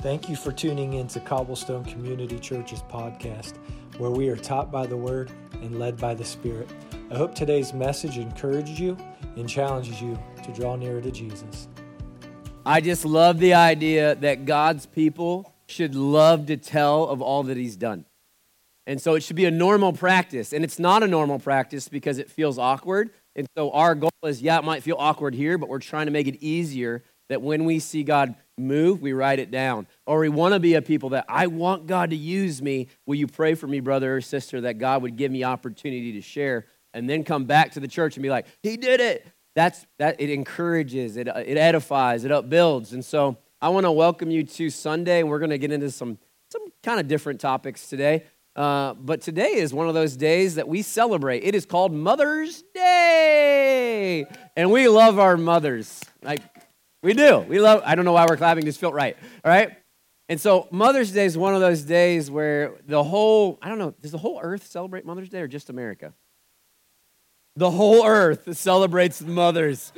Thank you for tuning in to Cobblestone Community Church's podcast, where we are taught by the Word and led by the Spirit. I hope today's message encourages you and challenges you to draw nearer to Jesus. I just love the idea that God's people should love to tell of all that He's done. And so it should be a normal practice. And it's not a normal practice because it feels awkward. And so our goal is yeah, it might feel awkward here, but we're trying to make it easier that when we see God move, we write it down. Or we want to be a people that I want God to use me. Will you pray for me, brother or sister, that God would give me opportunity to share and then come back to the church and be like, He did it. That's that it encourages, it, it edifies, it upbuilds. And so I want to welcome you to Sunday, and we're going to get into some some kind of different topics today. Uh, but today is one of those days that we celebrate. It is called Mother's Day, and we love our mothers. Like we do. We love, I don't know why we're clapping, just felt right. All right? And so Mother's Day is one of those days where the whole, I don't know, does the whole earth celebrate Mother's Day or just America? The whole earth celebrates mothers.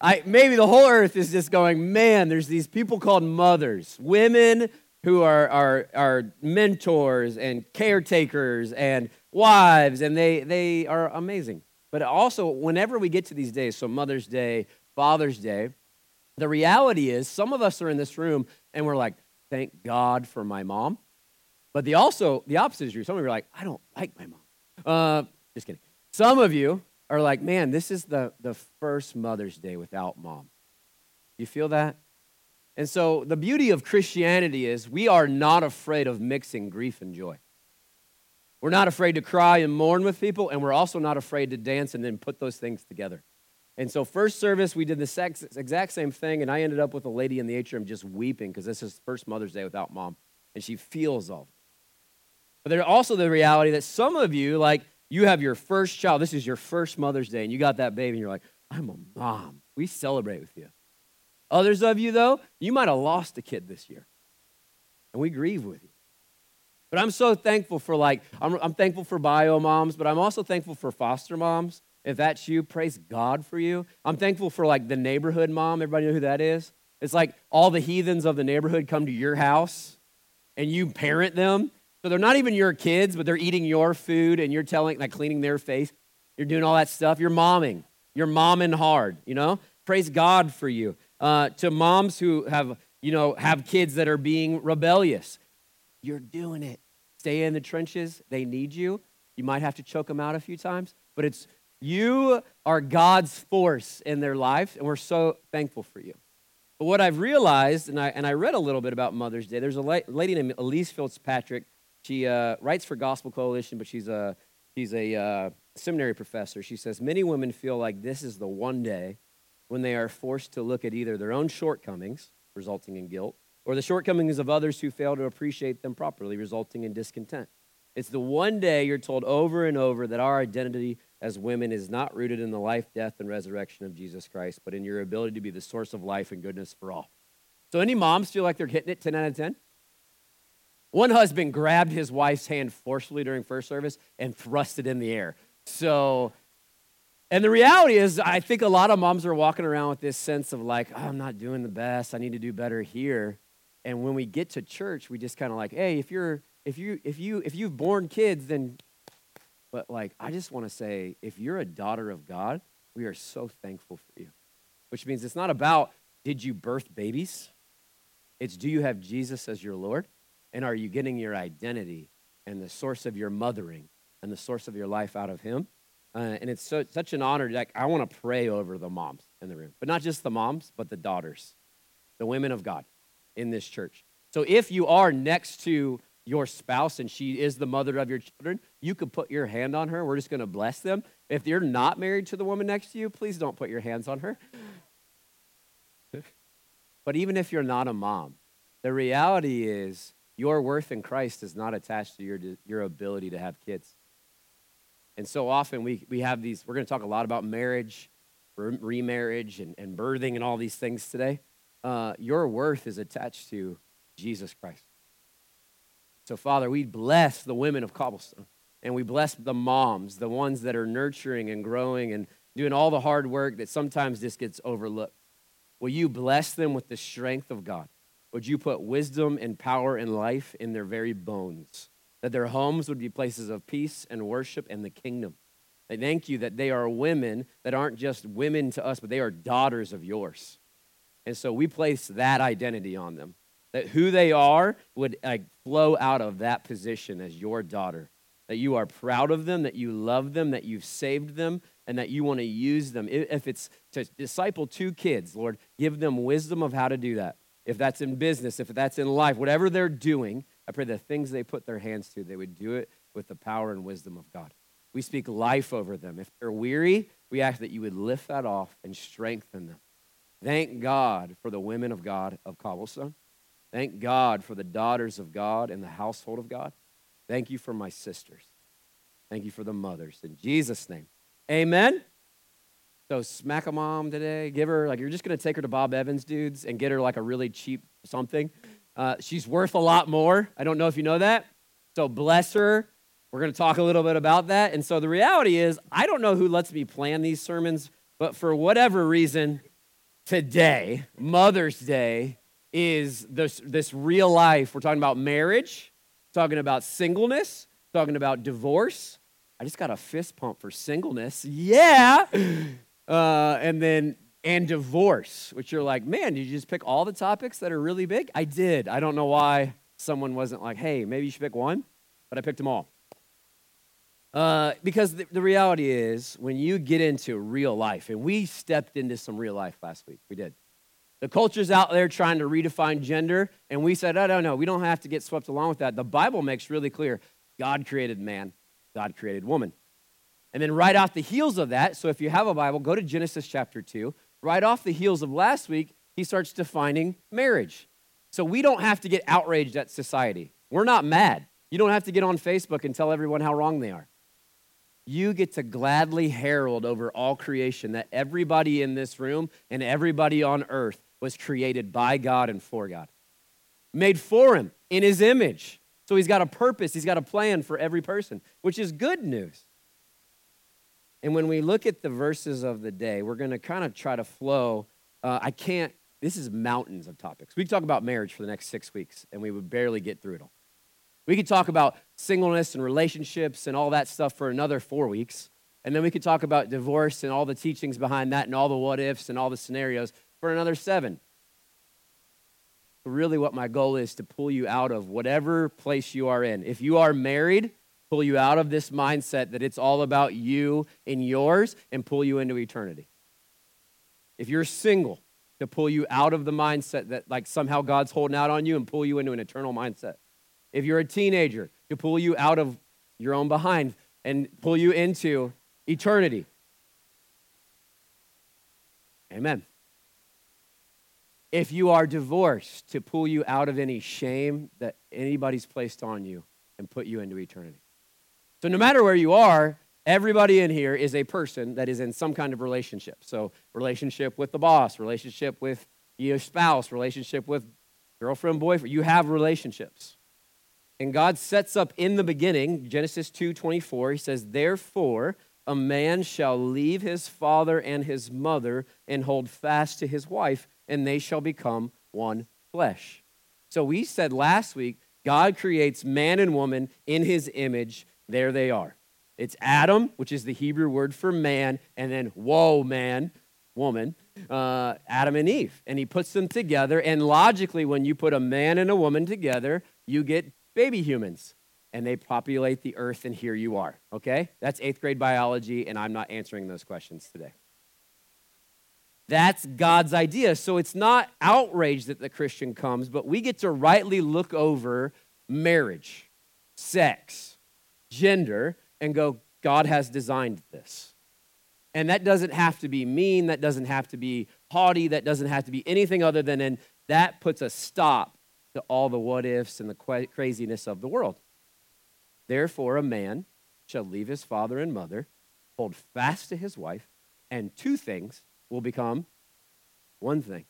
I, maybe the whole earth is just going, man, there's these people called mothers, women who are, are, are mentors and caretakers and wives, and they, they are amazing. But also, whenever we get to these days, so Mother's Day, Father's Day, the reality is, some of us are in this room and we're like, thank God for my mom. But the also, the opposite is true. Some of you are like, I don't like my mom. Uh, just kidding. Some of you are like, man, this is the, the first Mother's Day without mom. You feel that? And so the beauty of Christianity is we are not afraid of mixing grief and joy. We're not afraid to cry and mourn with people, and we're also not afraid to dance and then put those things together. And so, first service, we did the exact same thing, and I ended up with a lady in the atrium just weeping because this is first Mother's Day without mom, and she feels all. But there's also the reality that some of you, like, you have your first child. This is your first Mother's Day, and you got that baby, and you're like, I'm a mom. We celebrate with you. Others of you, though, you might have lost a kid this year, and we grieve with you. But I'm so thankful for, like, I'm, I'm thankful for bio moms, but I'm also thankful for foster moms if that's you, praise God for you. I'm thankful for like the neighborhood mom. Everybody know who that is? It's like all the heathens of the neighborhood come to your house and you parent them. So they're not even your kids, but they're eating your food and you're telling, like cleaning their face. You're doing all that stuff. You're momming. You're momming hard, you know? Praise God for you. Uh, to moms who have, you know, have kids that are being rebellious, you're doing it. Stay in the trenches. They need you. You might have to choke them out a few times, but it's you are God's force in their life, and we're so thankful for you. But what I've realized, and I, and I read a little bit about Mother's Day, there's a lady named Elyse Fitzpatrick. She uh, writes for Gospel Coalition, but she's a, she's a uh, seminary professor. She says, Many women feel like this is the one day when they are forced to look at either their own shortcomings, resulting in guilt, or the shortcomings of others who fail to appreciate them properly, resulting in discontent. It's the one day you're told over and over that our identity as women is not rooted in the life, death, and resurrection of Jesus Christ, but in your ability to be the source of life and goodness for all. So, any moms feel like they're hitting it 10 out of 10? One husband grabbed his wife's hand forcefully during first service and thrust it in the air. So, and the reality is, I think a lot of moms are walking around with this sense of like, oh, I'm not doing the best. I need to do better here. And when we get to church, we just kind of like, hey, if you're if you if you if you've born kids, then but like, I just want to say, if you're a daughter of God, we are so thankful for you. Which means it's not about did you birth babies? It's do you have Jesus as your Lord? And are you getting your identity and the source of your mothering and the source of your life out of Him? Uh, and it's so, such an honor. Like I want to pray over the moms in the room, but not just the moms, but the daughters, the women of God in this church. So if you are next to your spouse and she is the mother of your children, you could put your hand on her. We're just going to bless them. If you're not married to the woman next to you, please don't put your hands on her. but even if you're not a mom, the reality is your worth in Christ is not attached to your, your ability to have kids. And so often we, we have these, we're going to talk a lot about marriage, remarriage, and, and birthing and all these things today. Uh, your worth is attached to Jesus Christ. So, Father, we bless the women of Cobblestone and we bless the moms, the ones that are nurturing and growing and doing all the hard work that sometimes just gets overlooked. Will you bless them with the strength of God? would you put wisdom and power and life in their very bones, that their homes would be places of peace and worship and the kingdom. I thank you that they are women that aren't just women to us, but they are daughters of yours. And so we place that identity on them, that who they are would like, flow out of that position as your daughter, that you are proud of them, that you love them, that you've saved them, and that you want to use them. If it's to disciple two kids, Lord, give them wisdom of how to do that. If that's in business, if that's in life, whatever they're doing, I pray the things they put their hands to, they would do it with the power and wisdom of God. We speak life over them. If they're weary, we ask that you would lift that off and strengthen them. Thank God for the women of God of Cobblestone. Thank God for the daughters of God and the household of God. Thank you for my sisters. Thank you for the mothers. In Jesus' name, amen. So smack a mom today. Give her, like, you're just going to take her to Bob Evans, dudes, and get her, like, a really cheap something. Uh, she's worth a lot more. I don't know if you know that. So bless her we're going to talk a little bit about that. And so the reality is, I don't know who lets me plan these sermons, but for whatever reason, today, Mother's Day, is this, this real life. We're talking about marriage, talking about singleness, talking about divorce. I just got a fist pump for singleness. Yeah. Uh, and then, and divorce, which you're like, man, did you just pick all the topics that are really big? I did. I don't know why someone wasn't like, hey, maybe you should pick one, but I picked them all. Uh, because the, the, reality is, when you get into real life, and we stepped into some real life last week, we did. The culture's out there trying to redefine gender, and we said, oh, no, no, we don't have to get swept along with that. The Bible makes really clear God created man, God created woman. And then, right off the heels of that, so if you have a Bible, go to Genesis chapter 2. Right off the heels of last week, he starts defining marriage. So we don't have to get outraged at society. We're not mad. You don't have to get on Facebook and tell everyone how wrong they are you get to gladly herald over all creation that everybody in this room and everybody on earth was created by God and for God, made for Him in His image. So He's got a purpose, He's got a plan for every person, which is good news. And when we look at the verses of the day, we're going to kind of try to flow. Uh, I can't, this is mountains of topics. We could talk about marriage for the next six weeks, and we would barely get through it all. We could talk about singleness and relationships and all that stuff for another four weeks. And then we could talk about divorce and all the teachings behind that and all the what ifs and all the scenarios for another seven. Really, what my goal is to pull you out of whatever place you are in. If you are married, pull you out of this mindset that it's all about you and yours and pull you into eternity. If you're single, to pull you out of the mindset that like somehow God's holding out on you and pull you into an eternal mindset. If you're a teenager, to pull you out of your own behind and pull you into eternity. Amen. If you are divorced, to pull you out of any shame that anybody's placed on you and put you into eternity. So, no matter where you are, everybody in here is a person that is in some kind of relationship. So, relationship with the boss, relationship with your spouse, relationship with girlfriend, boyfriend. You have relationships. And God sets up in the beginning, Genesis 2 24, he says, Therefore, a man shall leave his father and his mother and hold fast to his wife, and they shall become one flesh. So we said last week, God creates man and woman in his image. There they are. It's Adam, which is the Hebrew word for man, and then whoa, man, woman, uh, Adam and Eve. And he puts them together. And logically, when you put a man and a woman together, you get baby humans and they populate the earth, and here you are. Okay? That's eighth grade biology, and I'm not answering those questions today. That's God's idea. So it's not outrage that the Christian comes, but we get to rightly look over marriage, sex, gender, and go, God has designed this. And that doesn't have to be mean, that doesn't have to be haughty, that doesn't have to be anything other than, and that puts a stop to all the what ifs and the craziness of the world. Therefore, a man shall leave his father and mother, hold fast to his wife, and two things will become one thing.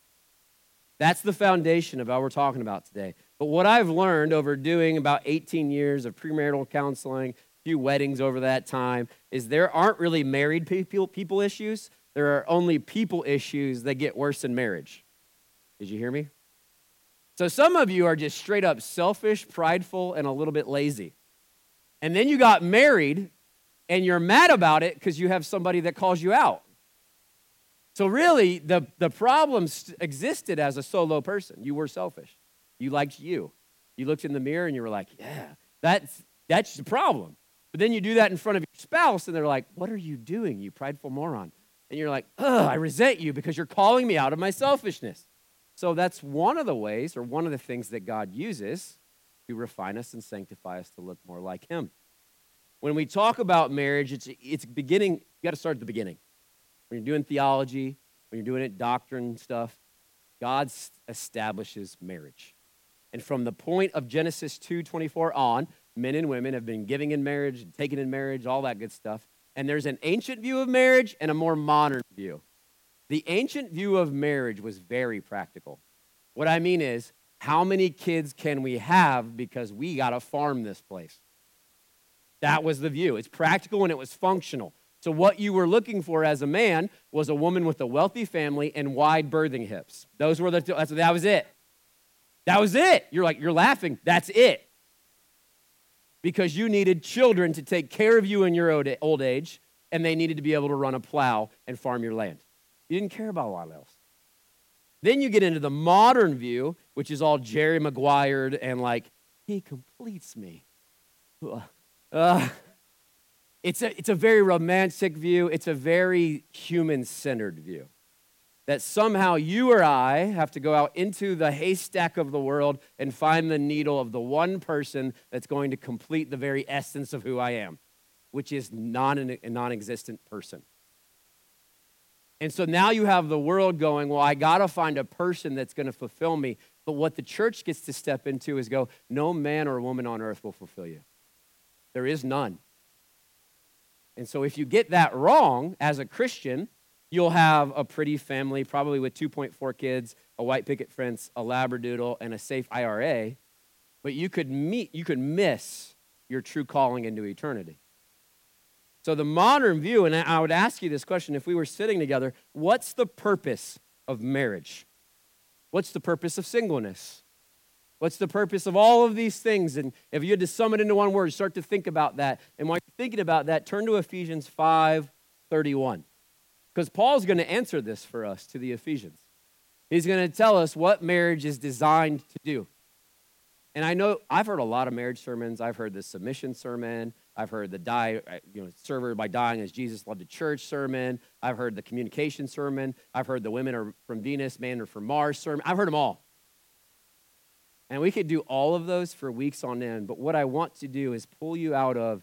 That's the foundation of how we're talking about today. But what I've learned over doing about 18 years of premarital counseling, a few weddings over that time, is there aren't really married people, people issues. There are only people issues that get worse in marriage. Did you hear me? So some of you are just straight up selfish, prideful, and a little bit lazy. And then you got married and you're mad about it because you have somebody that calls you out. So really, the, the problem existed as a solo person. You were selfish. You liked you. You looked in the mirror and you were like, yeah, that's, that's the problem. But then you do that in front of your spouse and they're like, what are you doing, you prideful moron? And you're like, ugh, I resent you because you're calling me out of my selfishness. So that's one of the ways or one of the things that God uses to refine us and sanctify us to look more like Him. When we talk about marriage, it's, it's beginning, you got to start at the beginning. When you're doing theology, when you're doing it doctrine stuff, God establishes marriage. And from the point of Genesis 2:24 on, men and women have been giving in marriage, taking in marriage, all that good stuff. And there's an ancient view of marriage and a more modern view. The ancient view of marriage was very practical. What I mean is, how many kids can we have because we got to farm this place? That was the view. It's practical and it was functional. So, what you were looking for as a man was a woman with a wealthy family and wide birthing hips. Those were the, that's, that was it. That was it. You're like, you're laughing. That's it. Because you needed children to take care of you in your old age, and they needed to be able to run a plow and farm your land. You didn't care about a lot else. Then you get into the modern view, which is all Jerry Maguire and like, he completes me. Uh, it's, a, it's a very romantic view, it's a very human centered view. That somehow you or I have to go out into the haystack of the world and find the needle of the one person that's going to complete the very essence of who I am, which is non, a non existent person. And so now you have the world going, well, I got to find a person that's going to fulfill me. But what the church gets to step into is go, no man or woman on earth will fulfill you. There is none. And so if you get that wrong as a Christian, you'll have a pretty family, probably with 2.4 kids, a white picket fence, a labradoodle, and a safe IRA. But you could meet, you could miss your true calling into eternity. So the modern view, and I would ask you this question if we were sitting together, what's the purpose of marriage? What's the purpose of singleness? What's the purpose of all of these things? And if you had to sum it into one word, start to think about that. And while you're thinking about that, turn to Ephesians 5 31. Because Paul's going to answer this for us to the Ephesians. He's going to tell us what marriage is designed to do. And I know I've heard a lot of marriage sermons. I've heard the submission sermon. I've heard the die, uh, you know, server by dying as Jesus loved the church sermon. I've heard the communication sermon. I've heard the women are from Venus, men are from Mars sermon. I've heard them all. And we could do all of those for weeks on end, but what I want to do is pull you out of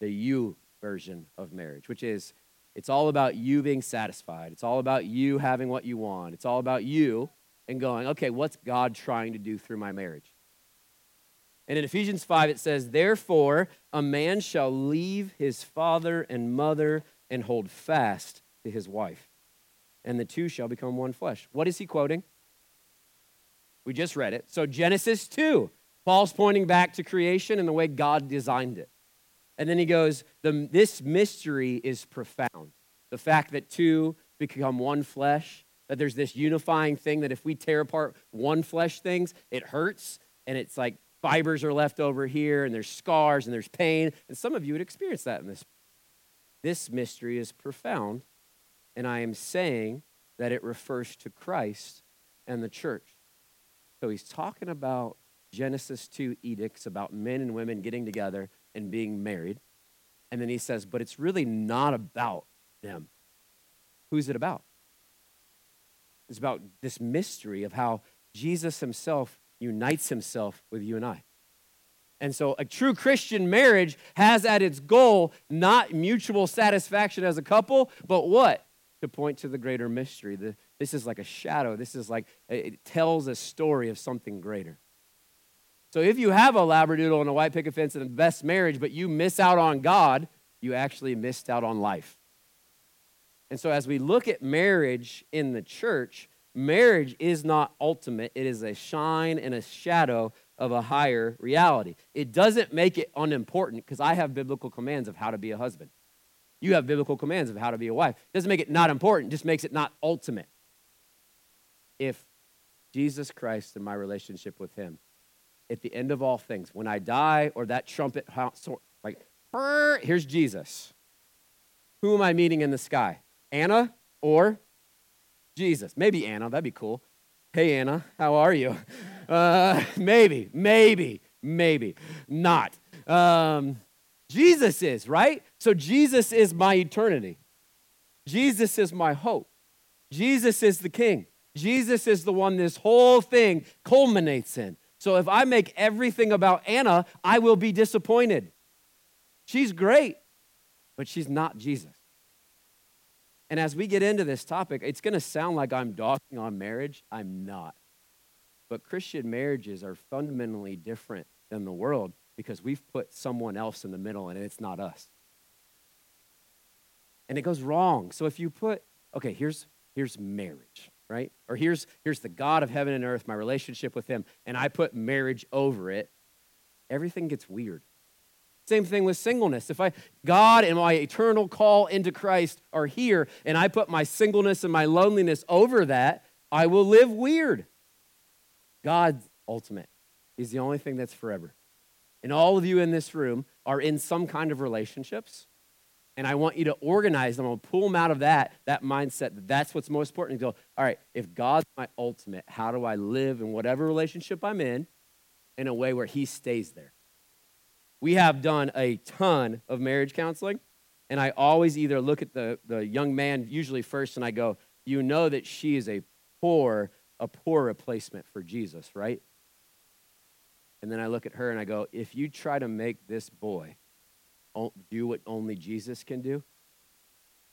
the you version of marriage, which is it's all about you being satisfied. It's all about you having what you want. It's all about you and going, okay, what's God trying to do through my marriage? And in Ephesians 5, it says, Therefore, a man shall leave his father and mother and hold fast to his wife, and the two shall become one flesh. What is he quoting? We just read it. So, Genesis 2, Paul's pointing back to creation and the way God designed it. And then he goes, the, This mystery is profound. The fact that two become one flesh, that there's this unifying thing that if we tear apart one flesh things, it hurts. And it's like fibers are left over here, and there's scars, and there's pain. And some of you would experience that in this. This mystery is profound. And I am saying that it refers to Christ and the church. So he's talking about Genesis 2 edicts about men and women getting together and being married. And then he says, but it's really not about them. Who's it about? It's about this mystery of how Jesus himself unites himself with you and I. And so a true Christian marriage has at its goal not mutual satisfaction as a couple, but what? To point to the greater mystery, the, this is like a shadow. This is like, it tells a story of something greater. So if you have a Labradoodle and a white picket fence and the best marriage, but you miss out on God, you actually missed out on life. And so as we look at marriage in the church, marriage is not ultimate, it is a shine and a shadow of a higher reality. It doesn't make it unimportant because I have biblical commands of how to be a husband. You have biblical commands of how to be a wife. It doesn't make it not important, just makes it not ultimate if Jesus Christ and my relationship with him. At the end of all things, when I die or that trumpet, like, here's Jesus. Who am I meeting in the sky? Anna or Jesus? Maybe Anna, that'd be cool. Hey, Anna, how are you? Uh, maybe, maybe, maybe not. Um, Jesus is, right? So Jesus is my eternity. Jesus is my hope. Jesus is the king. Jesus is the one this whole thing culminates in. So if I make everything about Anna, I will be disappointed. She's great, but she's not Jesus. And as we get into this topic, it's going to sound like I'm dogging on marriage. I'm not. But Christian marriages are fundamentally different than the world because we've put someone else in the middle and it's not us. And it goes wrong. So if you put, okay, here's here's marriage, right? Or here's here's the God of heaven and earth, my relationship with him, and I put marriage over it, everything gets weird. Same thing with singleness. If I God and my eternal call into Christ are here and I put my singleness and my loneliness over that, I will live weird. God's ultimate is the only thing that's forever. And all of you in this room are in some kind of relationships. And I want you to organize them. I'll pull them out of that, that mindset that that's what's most important. And go, all right, if God's my ultimate, how do I live in whatever relationship I'm in in a way where He stays there? We have done a ton of marriage counseling. And I always either look at the, the young man, usually first, and I go, you know that she is a poor, a poor replacement for Jesus, right? And then I look at her and I go, if you try to make this boy do what only Jesus can do,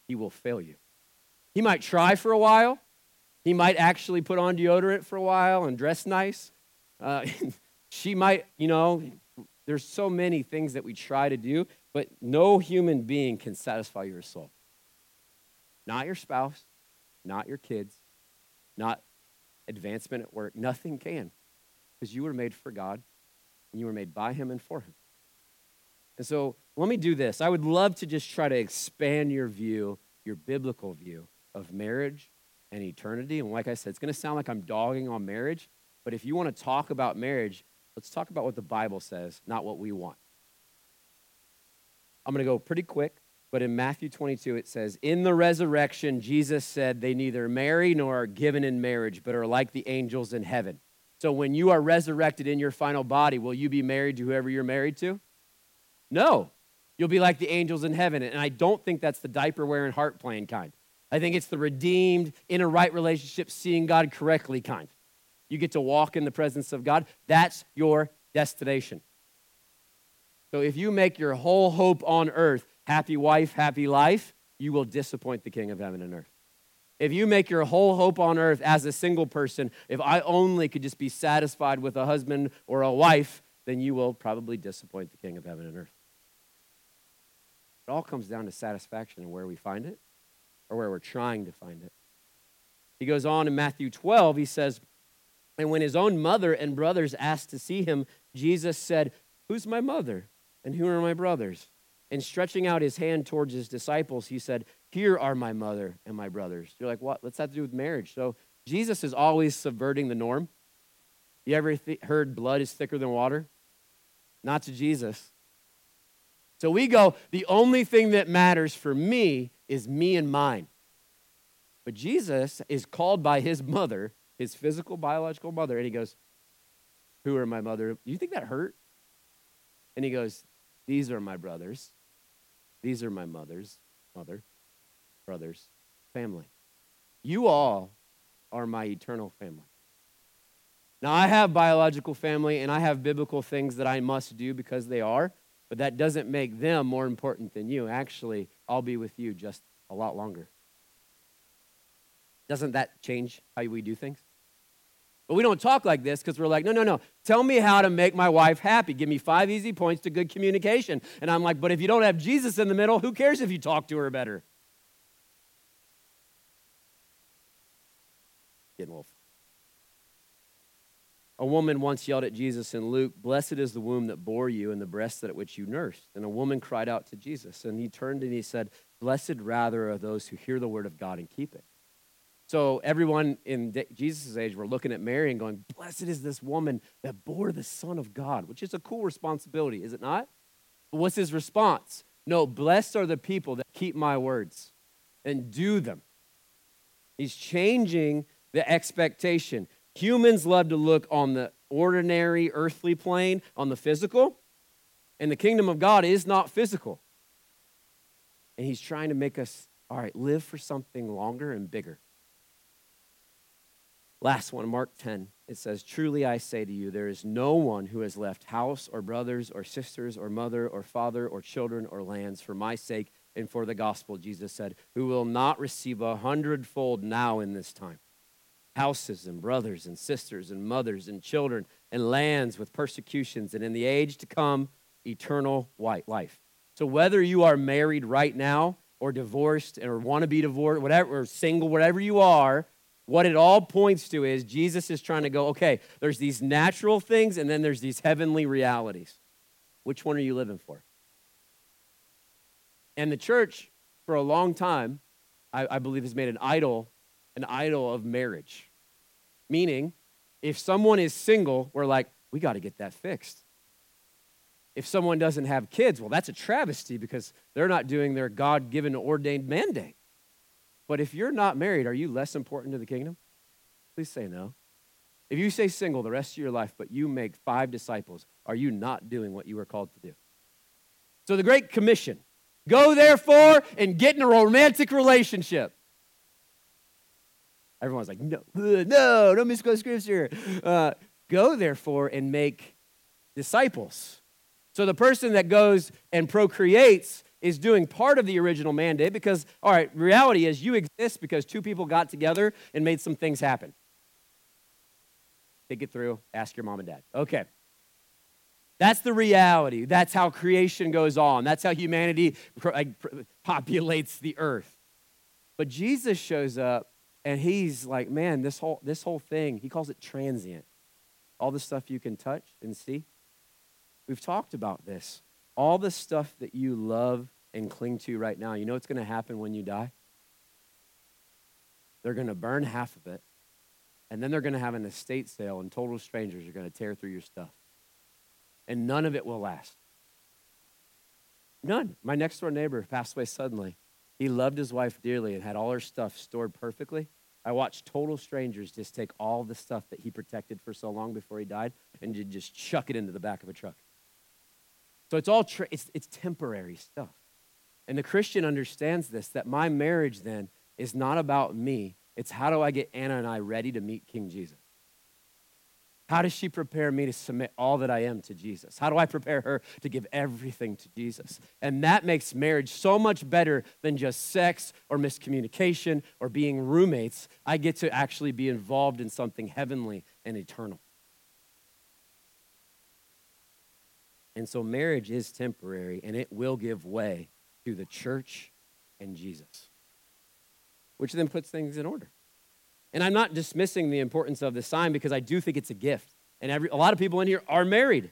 he will fail you. He might try for a while. He might actually put on deodorant for a while and dress nice. Uh, she might, you know, there's so many things that we try to do, but no human being can satisfy your soul. Not your spouse, not your kids, not advancement at work. Nothing can because you were made for God and you were made by him and for him. And so let me do this. I would love to just try to expand your view, your biblical view of marriage and eternity. And like I said, it's going to sound like I'm dogging on marriage, but if you want to talk about marriage, let's talk about what the Bible says, not what we want. I'm going to go pretty quick, but in Matthew 22, it says, In the resurrection, Jesus said, They neither marry nor are given in marriage, but are like the angels in heaven. So when you are resurrected in your final body, will you be married to whoever you're married to? No. You'll be like the angels in heaven. And I don't think that's the diaper wearing, heart playing kind. I think it's the redeemed, in a right relationship, seeing God correctly kind. You get to walk in the presence of God. That's your destination. So if you make your whole hope on earth happy wife, happy life, you will disappoint the King of heaven and earth. If you make your whole hope on earth as a single person, if I only could just be satisfied with a husband or a wife, then you will probably disappoint the King of heaven and earth. It all comes down to satisfaction and where we find it or where we're trying to find it. He goes on in Matthew 12, he says, And when his own mother and brothers asked to see him, Jesus said, Who's my mother and who are my brothers? And stretching out his hand towards his disciples, he said, Here are my mother and my brothers. You're like, What? What's that to do with marriage? So Jesus is always subverting the norm. You ever th- heard blood is thicker than water? Not to Jesus. So we go, the only thing that matters for me is me and mine. But Jesus is called by his mother, his physical, biological mother, and he goes, Who are my mother? You think that hurt? And he goes, These are my brothers. These are my mother's mother, brothers, family. You all are my eternal family. Now, I have biological family and I have biblical things that I must do because they are, but that doesn't make them more important than you. Actually, I'll be with you just a lot longer. Doesn't that change how we do things? But we don't talk like this because we're like, no, no, no. Tell me how to make my wife happy. Give me five easy points to good communication. And I'm like, but if you don't have Jesus in the middle, who cares if you talk to her better? Getting a little. A woman once yelled at Jesus in Luke, Blessed is the womb that bore you and the breast at which you nursed. And a woman cried out to Jesus. And he turned and he said, Blessed rather are those who hear the word of God and keep it. So everyone in Jesus' age were looking at Mary and going, Blessed is this woman that bore the Son of God, which is a cool responsibility, is it not? But what's his response? No, blessed are the people that keep my words and do them. He's changing the expectation. Humans love to look on the ordinary earthly plane, on the physical, and the kingdom of God is not physical. And he's trying to make us, all right, live for something longer and bigger. Last one, Mark 10. It says, Truly I say to you, there is no one who has left house or brothers or sisters or mother or father or children or lands for my sake and for the gospel, Jesus said, who will not receive a hundredfold now in this time. Houses and brothers and sisters and mothers and children and lands with persecutions, and in the age to come, eternal white life. So whether you are married right now or divorced or want to be divorced, whatever, or single, whatever you are, what it all points to is Jesus is trying to go, okay, there's these natural things and then there's these heavenly realities. Which one are you living for? And the church, for a long time, I, I believe, has made an idol, an idol of marriage. Meaning, if someone is single, we're like, we got to get that fixed. If someone doesn't have kids, well, that's a travesty because they're not doing their God given ordained mandate. But if you're not married, are you less important to the kingdom? Please say no. If you say single the rest of your life, but you make five disciples, are you not doing what you were called to do? So, the Great Commission go therefore and get in a romantic relationship. Everyone's like, no, no, don't misquote scripture. Uh, go therefore and make disciples. So, the person that goes and procreates is doing part of the original mandate because, all right, reality is you exist because two people got together and made some things happen. Think it through, ask your mom and dad. Okay. That's the reality. That's how creation goes on. That's how humanity populates the earth. But Jesus shows up and he's like, man, this whole, this whole thing, he calls it transient. All the stuff you can touch and see. We've talked about this all the stuff that you love and cling to right now, you know what's going to happen when you die? They're going to burn half of it, and then they're going to have an estate sale, and total strangers are going to tear through your stuff. And none of it will last. None. My next door neighbor passed away suddenly. He loved his wife dearly and had all her stuff stored perfectly. I watched total strangers just take all the stuff that he protected for so long before he died and just chuck it into the back of a truck. So it's all tra- it's, it's temporary stuff. And the Christian understands this that my marriage then is not about me. It's how do I get Anna and I ready to meet King Jesus? How does she prepare me to submit all that I am to Jesus? How do I prepare her to give everything to Jesus? And that makes marriage so much better than just sex or miscommunication or being roommates. I get to actually be involved in something heavenly and eternal. And so marriage is temporary and it will give way to the church and Jesus, which then puts things in order. And I'm not dismissing the importance of the sign because I do think it's a gift. And every, a lot of people in here are married.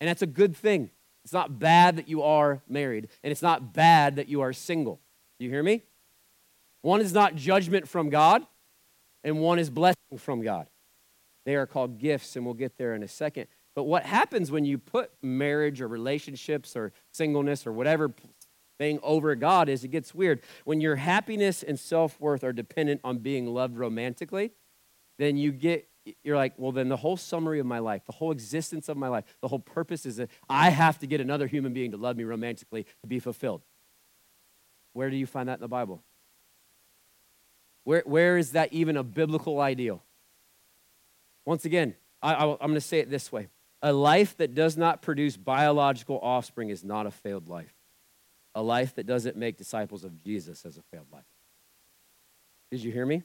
And that's a good thing. It's not bad that you are married, and it's not bad that you are single. Do you hear me? One is not judgment from God, and one is blessing from God. They are called gifts, and we'll get there in a second. But what happens when you put marriage or relationships or singleness or whatever thing over God is it gets weird. When your happiness and self worth are dependent on being loved romantically, then you get, you're like, well, then the whole summary of my life, the whole existence of my life, the whole purpose is that I have to get another human being to love me romantically to be fulfilled. Where do you find that in the Bible? Where, where is that even a biblical ideal? Once again, I, I, I'm going to say it this way a life that does not produce biological offspring is not a failed life. A life that doesn't make disciples of Jesus as a failed life. Did you hear me?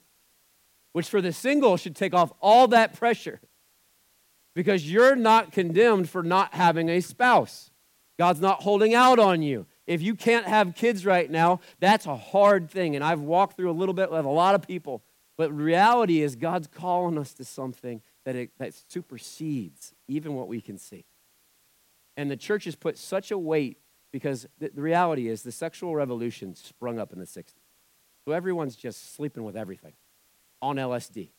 Which for the single should take off all that pressure because you're not condemned for not having a spouse. God's not holding out on you. If you can't have kids right now, that's a hard thing. And I've walked through a little bit with a lot of people. But reality is, God's calling us to something that, it, that supersedes even what we can see. And the church has put such a weight because the, the reality is the sexual revolution sprung up in the 60s. So everyone's just sleeping with everything. on LSD.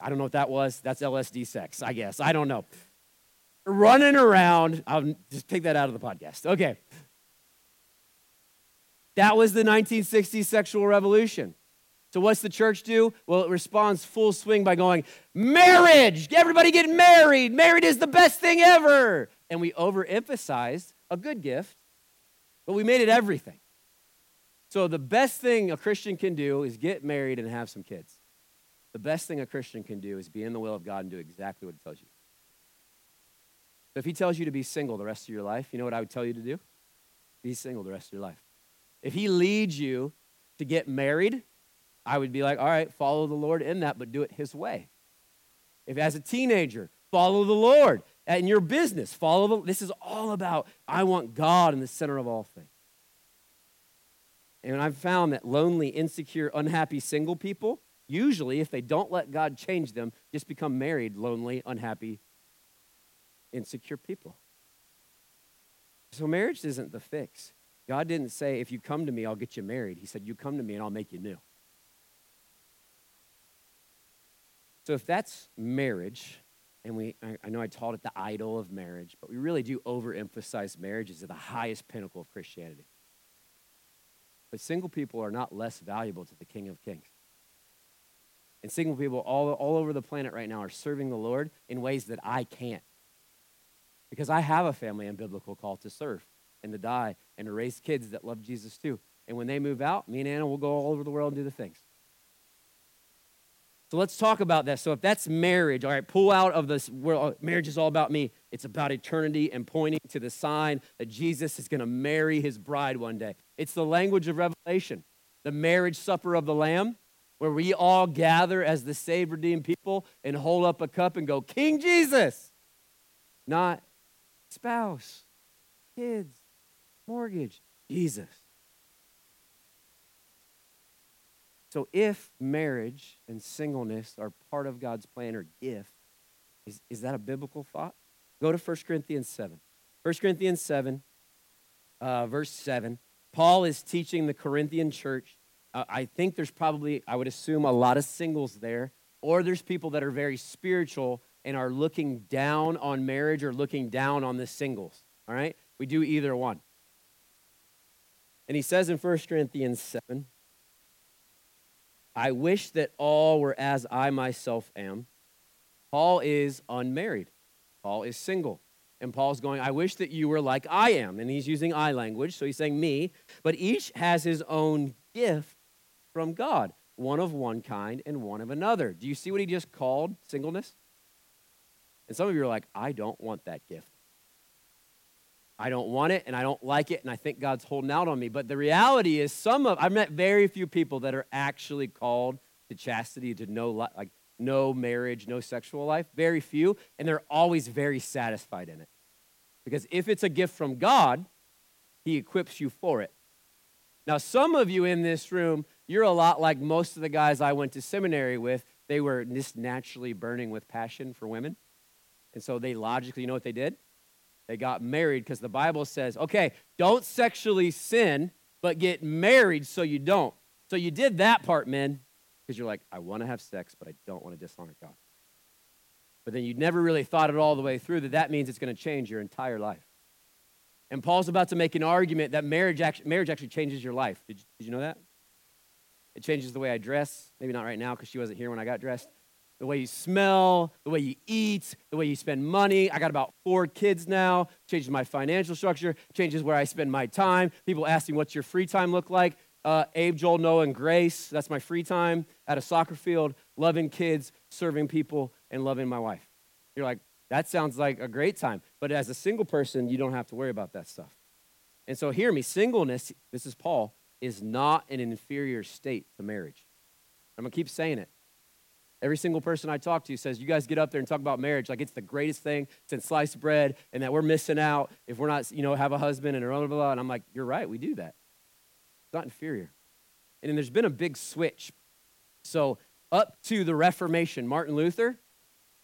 I don't know what that was. That's LSD sex, I guess. I don't know. Running around. I'll just take that out of the podcast. Okay. That was the 1960s sexual revolution. So, what's the church do? Well, it responds full swing by going, Marriage! Everybody get married! Married is the best thing ever! And we overemphasized a good gift, but we made it everything. So, the best thing a Christian can do is get married and have some kids. The best thing a Christian can do is be in the will of God and do exactly what He tells you. So, if He tells you to be single the rest of your life, you know what I would tell you to do? Be single the rest of your life. If He leads you to get married, I would be like, all right, follow the Lord in that, but do it His way. If as a teenager, follow the Lord. In your business, follow the, this is all about, I want God in the center of all things. And I've found that lonely, insecure, unhappy single people, usually, if they don't let God change them, just become married, lonely, unhappy, insecure people. So marriage isn't the fix. God didn't say, if you come to me, I'll get you married. He said, you come to me and I'll make you new. So if that's marriage, and we I, know I taught it the idol of marriage, but we really do overemphasize marriage as the highest pinnacle of Christianity. But single people are not less valuable to the King of Kings. And single people all, all over the planet right now are serving the Lord in ways that I can't. Because I have a family and biblical call to serve and to die and to raise kids that love Jesus too. And when they move out, me and Anna will go all over the world and do the things. So let's talk about that. So if that's marriage, all right, pull out of this world. Uh, marriage is all about me. It's about eternity and pointing to the sign that Jesus is going to marry his bride one day. It's the language of Revelation, the marriage supper of the Lamb, where we all gather as the saved, redeemed people and hold up a cup and go, King Jesus, not spouse, kids, mortgage, Jesus. So, if marriage and singleness are part of God's plan or gift, is, is that a biblical thought? Go to 1 Corinthians 7. 1 Corinthians 7, uh, verse 7. Paul is teaching the Corinthian church. Uh, I think there's probably, I would assume, a lot of singles there, or there's people that are very spiritual and are looking down on marriage or looking down on the singles. All right? We do either one. And he says in 1 Corinthians 7, I wish that all were as I myself am. Paul is unmarried, Paul is single. And Paul's going, I wish that you were like I am. And he's using I language, so he's saying me. But each has his own gift from God, one of one kind and one of another. Do you see what he just called singleness? And some of you are like, I don't want that gift. I don't want it and I don't like it and I think God's holding out on me. But the reality is some of I've met very few people that are actually called to chastity, to no like no marriage, no sexual life. Very few, and they're always very satisfied in it. Because if it's a gift from God, he equips you for it. Now, some of you in this room, you're a lot like most of the guys I went to seminary with. They were just naturally burning with passion for women. And so they logically, you know what they did? They got married because the Bible says, okay, don't sexually sin, but get married so you don't. So you did that part, men, because you're like, I want to have sex, but I don't want to dishonor God. But then you never really thought it all the way through that that means it's going to change your entire life. And Paul's about to make an argument that marriage actually, marriage actually changes your life. Did you, did you know that? It changes the way I dress. Maybe not right now because she wasn't here when I got dressed the way you smell, the way you eat, the way you spend money. I got about four kids now. Changes my financial structure, changes where I spend my time. People asking, what's your free time look like? Uh, Abe, Joel, Noah, and Grace. That's my free time at a soccer field, loving kids, serving people, and loving my wife. You're like, that sounds like a great time. But as a single person, you don't have to worry about that stuff. And so, hear me singleness, this is Paul, is not an inferior state to marriage. I'm going to keep saying it. Every single person I talk to says, You guys get up there and talk about marriage like it's the greatest thing since sliced bread and that we're missing out if we're not, you know, have a husband and blah, blah, blah. And I'm like, You're right, we do that. It's not inferior. And then there's been a big switch. So, up to the Reformation, Martin Luther,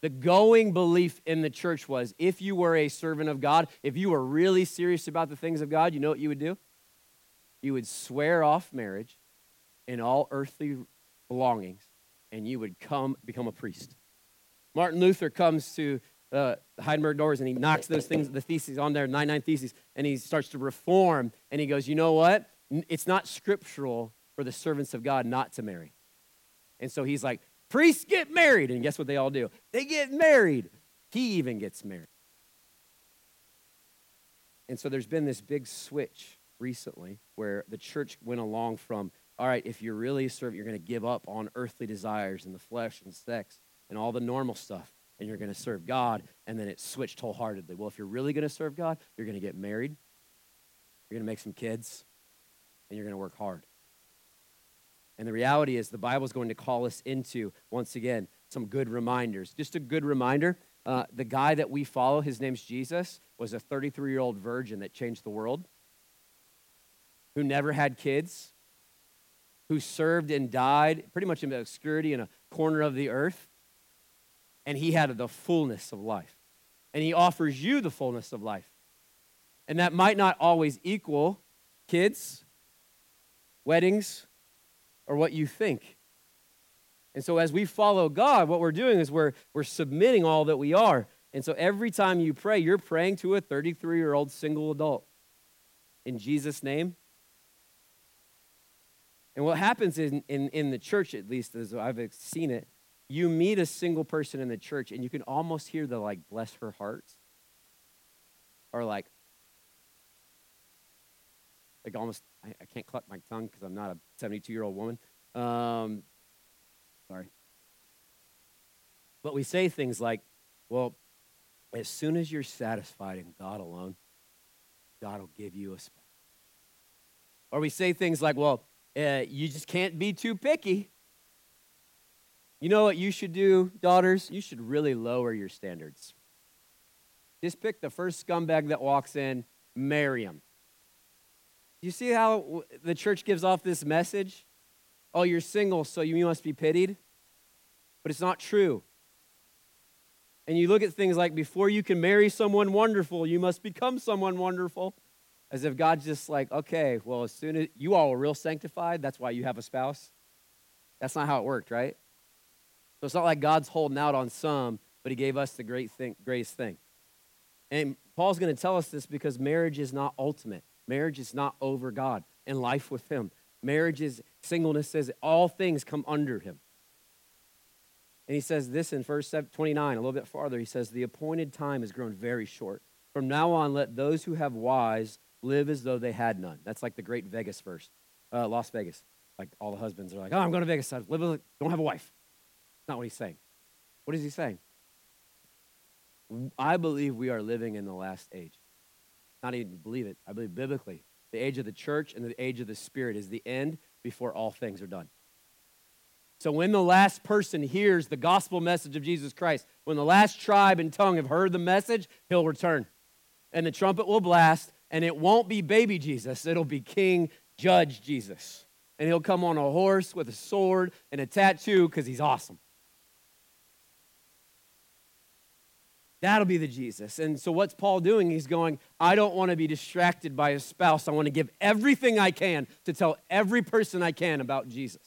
the going belief in the church was if you were a servant of God, if you were really serious about the things of God, you know what you would do? You would swear off marriage and all earthly belongings and you would come become a priest. Martin Luther comes to uh, Heidelberg doors and he knocks those things, the theses on there, 99 theses, and he starts to reform. And he goes, You know what? It's not scriptural for the servants of God not to marry. And so he's like, Priests get married. And guess what they all do? They get married. He even gets married. And so there's been this big switch recently where the church went along from, all right, if you're really a servant, you're going to give up on earthly desires and the flesh and sex and all the normal stuff, and you're going to serve God. And then it switched wholeheartedly. Well, if you're really going to serve God, you're going to get married, you're going to make some kids, and you're going to work hard. And the reality is, the Bible is going to call us into, once again, some good reminders. Just a good reminder uh, the guy that we follow, his name's Jesus, was a 33 year old virgin that changed the world, who never had kids, who served and died pretty much in obscurity in a corner of the earth. And he had the fullness of life. And he offers you the fullness of life. And that might not always equal kids, weddings, or what you think. And so as we follow God, what we're doing is we're, we're submitting all that we are. And so every time you pray, you're praying to a 33 year old single adult. In Jesus' name. And what happens in, in, in the church, at least as I've seen it, you meet a single person in the church and you can almost hear the like, bless her heart. Or like, like almost, I, I can't cluck my tongue because I'm not a 72 year old woman. Um, sorry. But we say things like, well, as soon as you're satisfied in God alone, God will give you a spouse. Or we say things like, well, uh, you just can't be too picky. You know what you should do, daughters? You should really lower your standards. Just pick the first scumbag that walks in, marry him. You see how the church gives off this message? Oh, you're single, so you must be pitied. But it's not true. And you look at things like before you can marry someone wonderful, you must become someone wonderful. As if God's just like, okay, well, as soon as you all are real sanctified, that's why you have a spouse. That's not how it worked, right? So it's not like God's holding out on some, but He gave us the great thing, greatest thing. And Paul's going to tell us this because marriage is not ultimate. Marriage is not over God and life with Him. Marriage is singleness says all things come under Him. And he says this in verse 29, a little bit farther. He says, The appointed time has grown very short. From now on, let those who have wives live as though they had none. That's like the great Vegas verse, uh, Las Vegas. Like all the husbands are like, Oh, I'm going to Vegas. I live with, don't have a wife. That's not what he's saying. What is he saying? I believe we are living in the last age. Not even believe it. I believe biblically. The age of the church and the age of the spirit is the end before all things are done. So when the last person hears the gospel message of Jesus Christ, when the last tribe and tongue have heard the message, he'll return. And the trumpet will blast, and it won't be baby Jesus, it'll be King Judge Jesus. And he'll come on a horse with a sword and a tattoo because he's awesome. That'll be the Jesus. And so, what's Paul doing? He's going, I don't want to be distracted by a spouse. I want to give everything I can to tell every person I can about Jesus.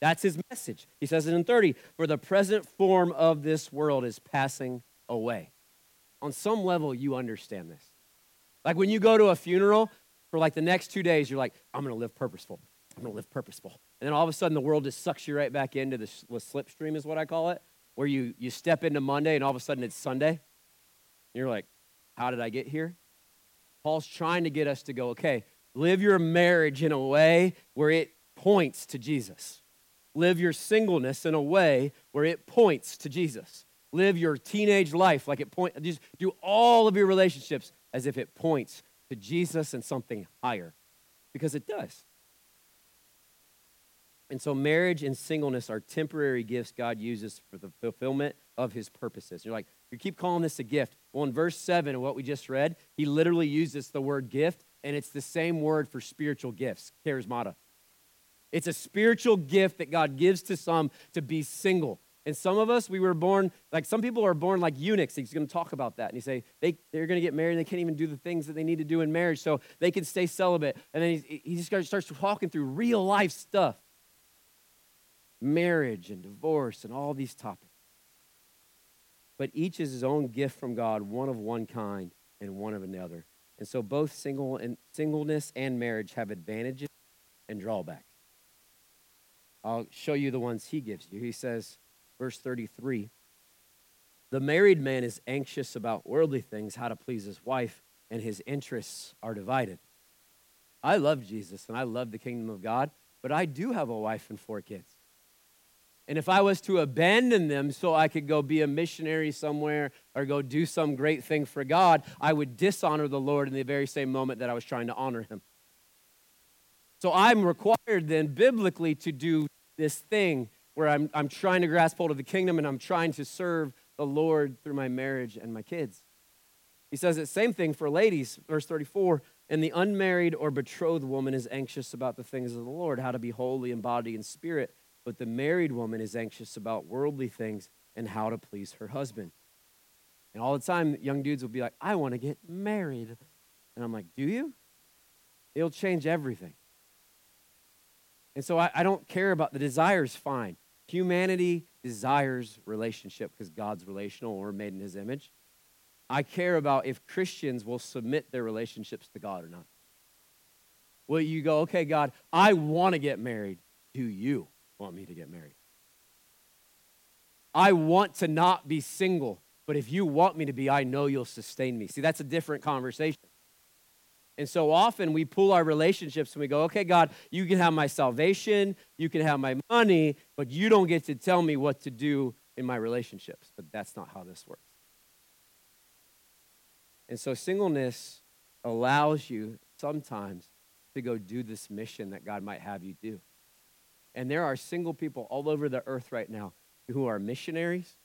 That's his message. He says it in 30 For the present form of this world is passing away. On some level, you understand this. Like when you go to a funeral for like the next two days, you're like, I'm to live purposeful. I'm to live purposeful. And then all of a sudden, the world just sucks you right back into the slipstream, is what I call it, where you, you step into Monday and all of a sudden it's Sunday. You're like, how did I get here? Paul's trying to get us to go, okay, live your marriage in a way where it points to Jesus. Live your singleness in a way where it points to Jesus. Live your teenage life like it point just do all of your relationships as if it points to Jesus and something higher because it does. And so marriage and singleness are temporary gifts God uses for the fulfillment of his purposes. You're like, you keep calling this a gift. Well, in verse 7 of what we just read, he literally uses the word gift, and it's the same word for spiritual gifts, charismata. It's a spiritual gift that God gives to some to be single. And some of us, we were born, like some people are born like eunuchs. He's going to talk about that. And he say, they, they're going to get married and they can't even do the things that they need to do in marriage so they can stay celibate. And then he, he just starts talking through real life stuff. marriage and divorce and all these topics. But each is his own gift from God, one of one kind and one of another. And so both single and singleness and marriage have advantages and drawbacks. I'll show you the ones he gives you. He says, verse 33 The married man is anxious about worldly things, how to please his wife, and his interests are divided. I love Jesus and I love the kingdom of God, but I do have a wife and four kids. And if I was to abandon them so I could go be a missionary somewhere or go do some great thing for God, I would dishonor the Lord in the very same moment that I was trying to honor him. So I'm required then biblically to do this thing where I'm, I'm trying to grasp hold of the kingdom and I'm trying to serve the Lord through my marriage and my kids. He says the same thing for ladies, verse 34. And the unmarried or betrothed woman is anxious about the things of the Lord, how to be holy in body and spirit. But the married woman is anxious about worldly things and how to please her husband. And all the time, young dudes will be like, I want to get married. And I'm like, Do you? It'll change everything. And so I, I don't care about the desires, fine. Humanity desires relationship because God's relational or made in his image. I care about if Christians will submit their relationships to God or not. Will you go, okay, God, I want to get married. Do you want me to get married? I want to not be single, but if you want me to be, I know you'll sustain me. See, that's a different conversation. And so often we pull our relationships and we go, okay, God, you can have my salvation, you can have my money, but you don't get to tell me what to do in my relationships. But that's not how this works. And so singleness allows you sometimes to go do this mission that God might have you do. And there are single people all over the earth right now who are missionaries,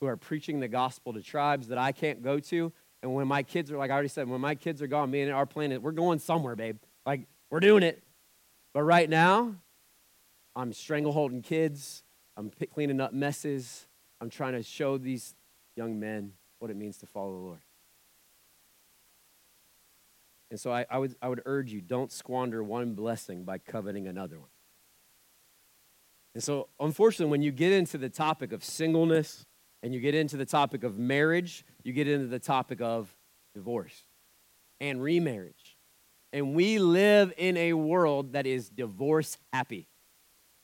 who are preaching the gospel to tribes that I can't go to. And when my kids are, like I already said, when my kids are gone, me and our plan is we're going somewhere, babe. Like, we're doing it. But right now, I'm strangleholding kids. I'm cleaning up messes. I'm trying to show these young men what it means to follow the Lord. And so I, I, would, I would urge you don't squander one blessing by coveting another one. And so, unfortunately, when you get into the topic of singleness and you get into the topic of marriage, you get into the topic of divorce and remarriage. And we live in a world that is divorce happy.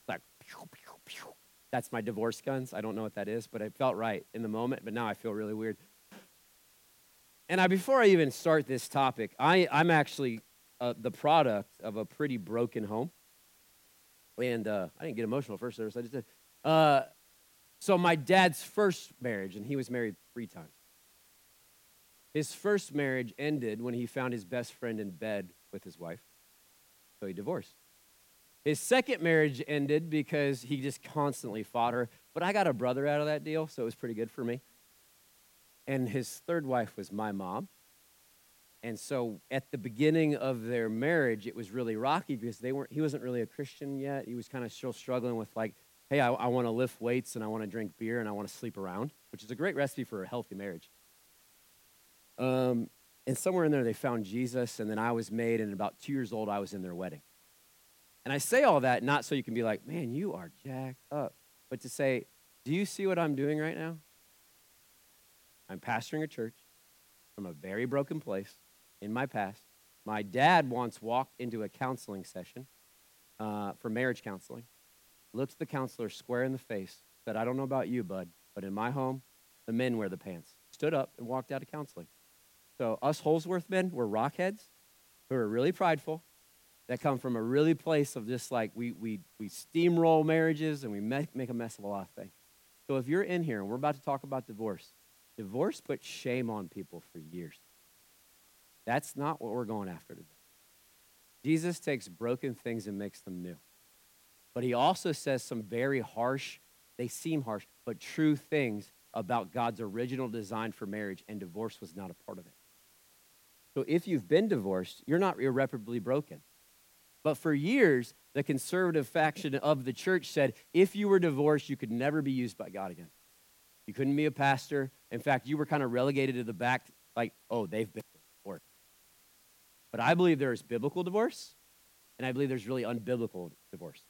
Like, pew, pew, pew. that's my divorce guns. I don't know what that is, but it felt right in the moment, but now I feel really weird. And I, before I even start this topic, I, I'm actually uh, the product of a pretty broken home. And uh, I didn't get emotional first service. I just did. Uh, so my dad's first marriage, and he was married three times. His first marriage ended when he found his best friend in bed with his wife. So he divorced. His second marriage ended because he just constantly fought her. But I got a brother out of that deal, so it was pretty good for me. And his third wife was my mom. And so at the beginning of their marriage, it was really rocky because they weren't, he wasn't really a Christian yet. He was kind of still struggling with, like, hey, I, I want to lift weights and I want to drink beer and I want to sleep around, which is a great recipe for a healthy marriage. Um, and somewhere in there, they found Jesus, and then I was made, and about two years old, I was in their wedding. And I say all that not so you can be like, man, you are jacked up, but to say, do you see what I'm doing right now? I'm pastoring a church from a very broken place in my past. My dad once walked into a counseling session uh, for marriage counseling, looked the counselor square in the face, said, I don't know about you, bud, but in my home, the men wear the pants. Stood up and walked out of counseling. So, us Holsworth men, we're rockheads who are really prideful, that come from a really place of just like we, we, we steamroll marriages and we make, make a mess of a lot of things. So, if you're in here and we're about to talk about divorce, divorce puts shame on people for years. That's not what we're going after today. Jesus takes broken things and makes them new. But he also says some very harsh, they seem harsh, but true things about God's original design for marriage, and divorce was not a part of it. So if you've been divorced, you're not irreparably broken. But for years, the conservative faction of the church said if you were divorced, you could never be used by God again. You couldn't be a pastor. In fact, you were kind of relegated to the back, like, oh, they've been divorced. But I believe there is biblical divorce, and I believe there's really unbiblical divorce.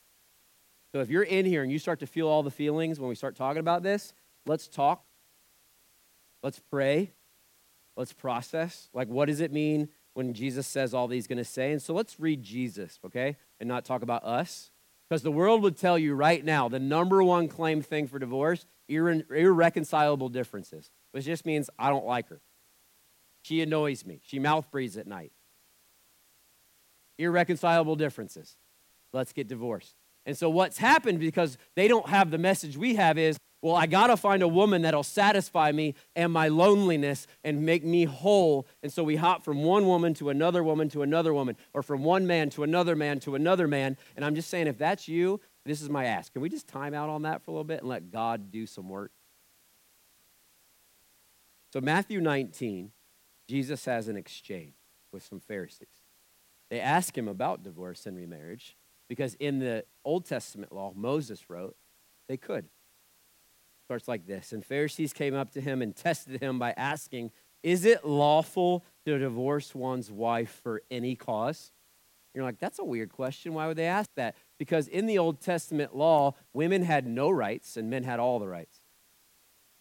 So if you're in here and you start to feel all the feelings when we start talking about this, let's talk. Let's pray. Let's process. Like, what does it mean when Jesus says all these going to say? And so let's read Jesus, okay? And not talk about us. Because the world would tell you right now the number one claim thing for divorce irre- irreconcilable differences, which just means I don't like her. She annoys me. She mouth breathes at night. Irreconcilable differences. Let's get divorced. And so, what's happened because they don't have the message we have is, well, I got to find a woman that'll satisfy me and my loneliness and make me whole. And so we hop from one woman to another woman to another woman, or from one man to another man to another man. And I'm just saying, if that's you, this is my ask. Can we just time out on that for a little bit and let God do some work? So, Matthew 19, Jesus has an exchange with some Pharisees. They ask him about divorce and remarriage because in the Old Testament law, Moses wrote, they could. Starts like this. And Pharisees came up to him and tested him by asking, Is it lawful to divorce one's wife for any cause? You're like, that's a weird question. Why would they ask that? Because in the Old Testament law, women had no rights and men had all the rights.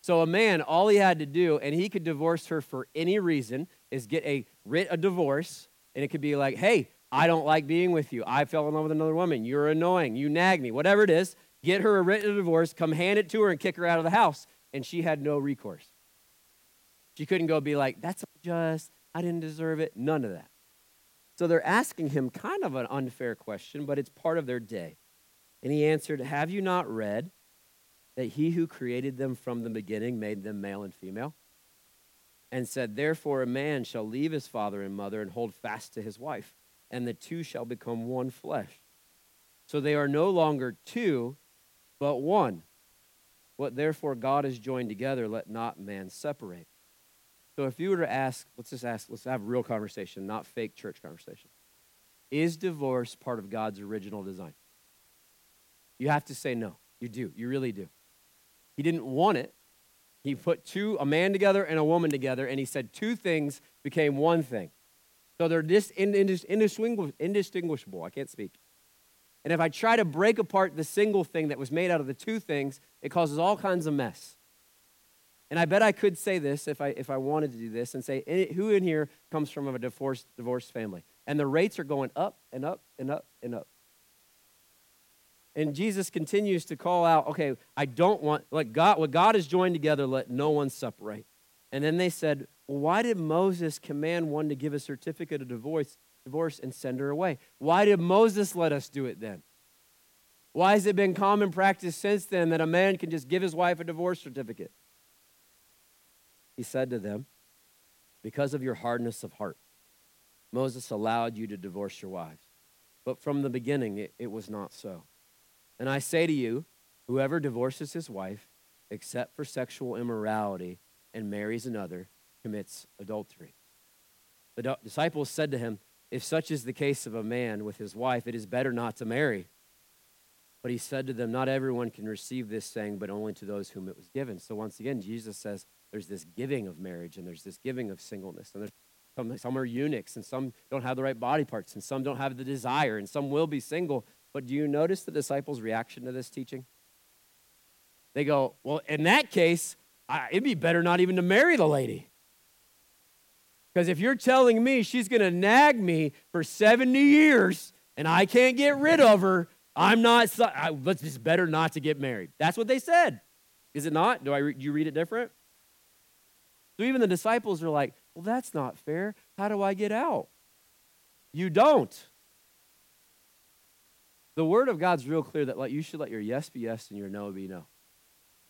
So a man, all he had to do, and he could divorce her for any reason, is get a writ of divorce, and it could be like, hey, I don't like being with you. I fell in love with another woman. You're annoying. You nag me. Whatever it is, get her a written divorce, come hand it to her, and kick her out of the house. And she had no recourse. She couldn't go be like, that's unjust. I didn't deserve it. None of that. So they're asking him kind of an unfair question, but it's part of their day. And he answered, Have you not read that he who created them from the beginning made them male and female? And said, Therefore, a man shall leave his father and mother and hold fast to his wife and the two shall become one flesh. So they are no longer two, but one. What therefore God has joined together, let not man separate. So if you were to ask, let's just ask, let's have a real conversation, not fake church conversation. Is divorce part of God's original design? You have to say no. You do. You really do. He didn't want it. He put two, a man together and a woman together, and he said two things became one thing. So they're dis- indistinguishable. I can't speak. And if I try to break apart the single thing that was made out of the two things, it causes all kinds of mess. And I bet I could say this if I, if I wanted to do this and say, who in here comes from a divorced, divorced family? And the rates are going up and up and up and up. And Jesus continues to call out, okay, I don't want, like God, what God has joined together, let no one separate. And then they said, why did Moses command one to give a certificate of divorce, divorce and send her away? Why did Moses let us do it then? Why has it been common practice since then that a man can just give his wife a divorce certificate? He said to them, Because of your hardness of heart, Moses allowed you to divorce your wives. But from the beginning, it, it was not so. And I say to you, whoever divorces his wife, except for sexual immorality, and marries another, commits adultery. The disciples said to him, If such is the case of a man with his wife, it is better not to marry. But he said to them, Not everyone can receive this saying, but only to those whom it was given. So once again, Jesus says there's this giving of marriage and there's this giving of singleness. And there's some, some are eunuchs and some don't have the right body parts and some don't have the desire and some will be single. But do you notice the disciples' reaction to this teaching? They go, Well, in that case, I, it'd be better not even to marry the lady. Because if you're telling me she's going to nag me for 70 years and I can't get rid of her, I'm not, I, it's better not to get married. That's what they said. Is it not? Do, I do you read it different? So even the disciples are like, well, that's not fair. How do I get out? You don't. The word of God's real clear that like, you should let your yes be yes and your no be no.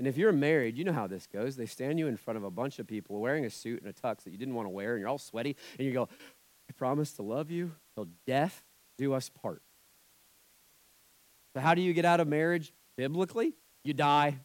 And if you're married, you know how this goes. They stand you in front of a bunch of people wearing a suit and a tux that you didn't want to wear, and you're all sweaty, and you go, I promise to love you till death do us part. So, how do you get out of marriage biblically? You die.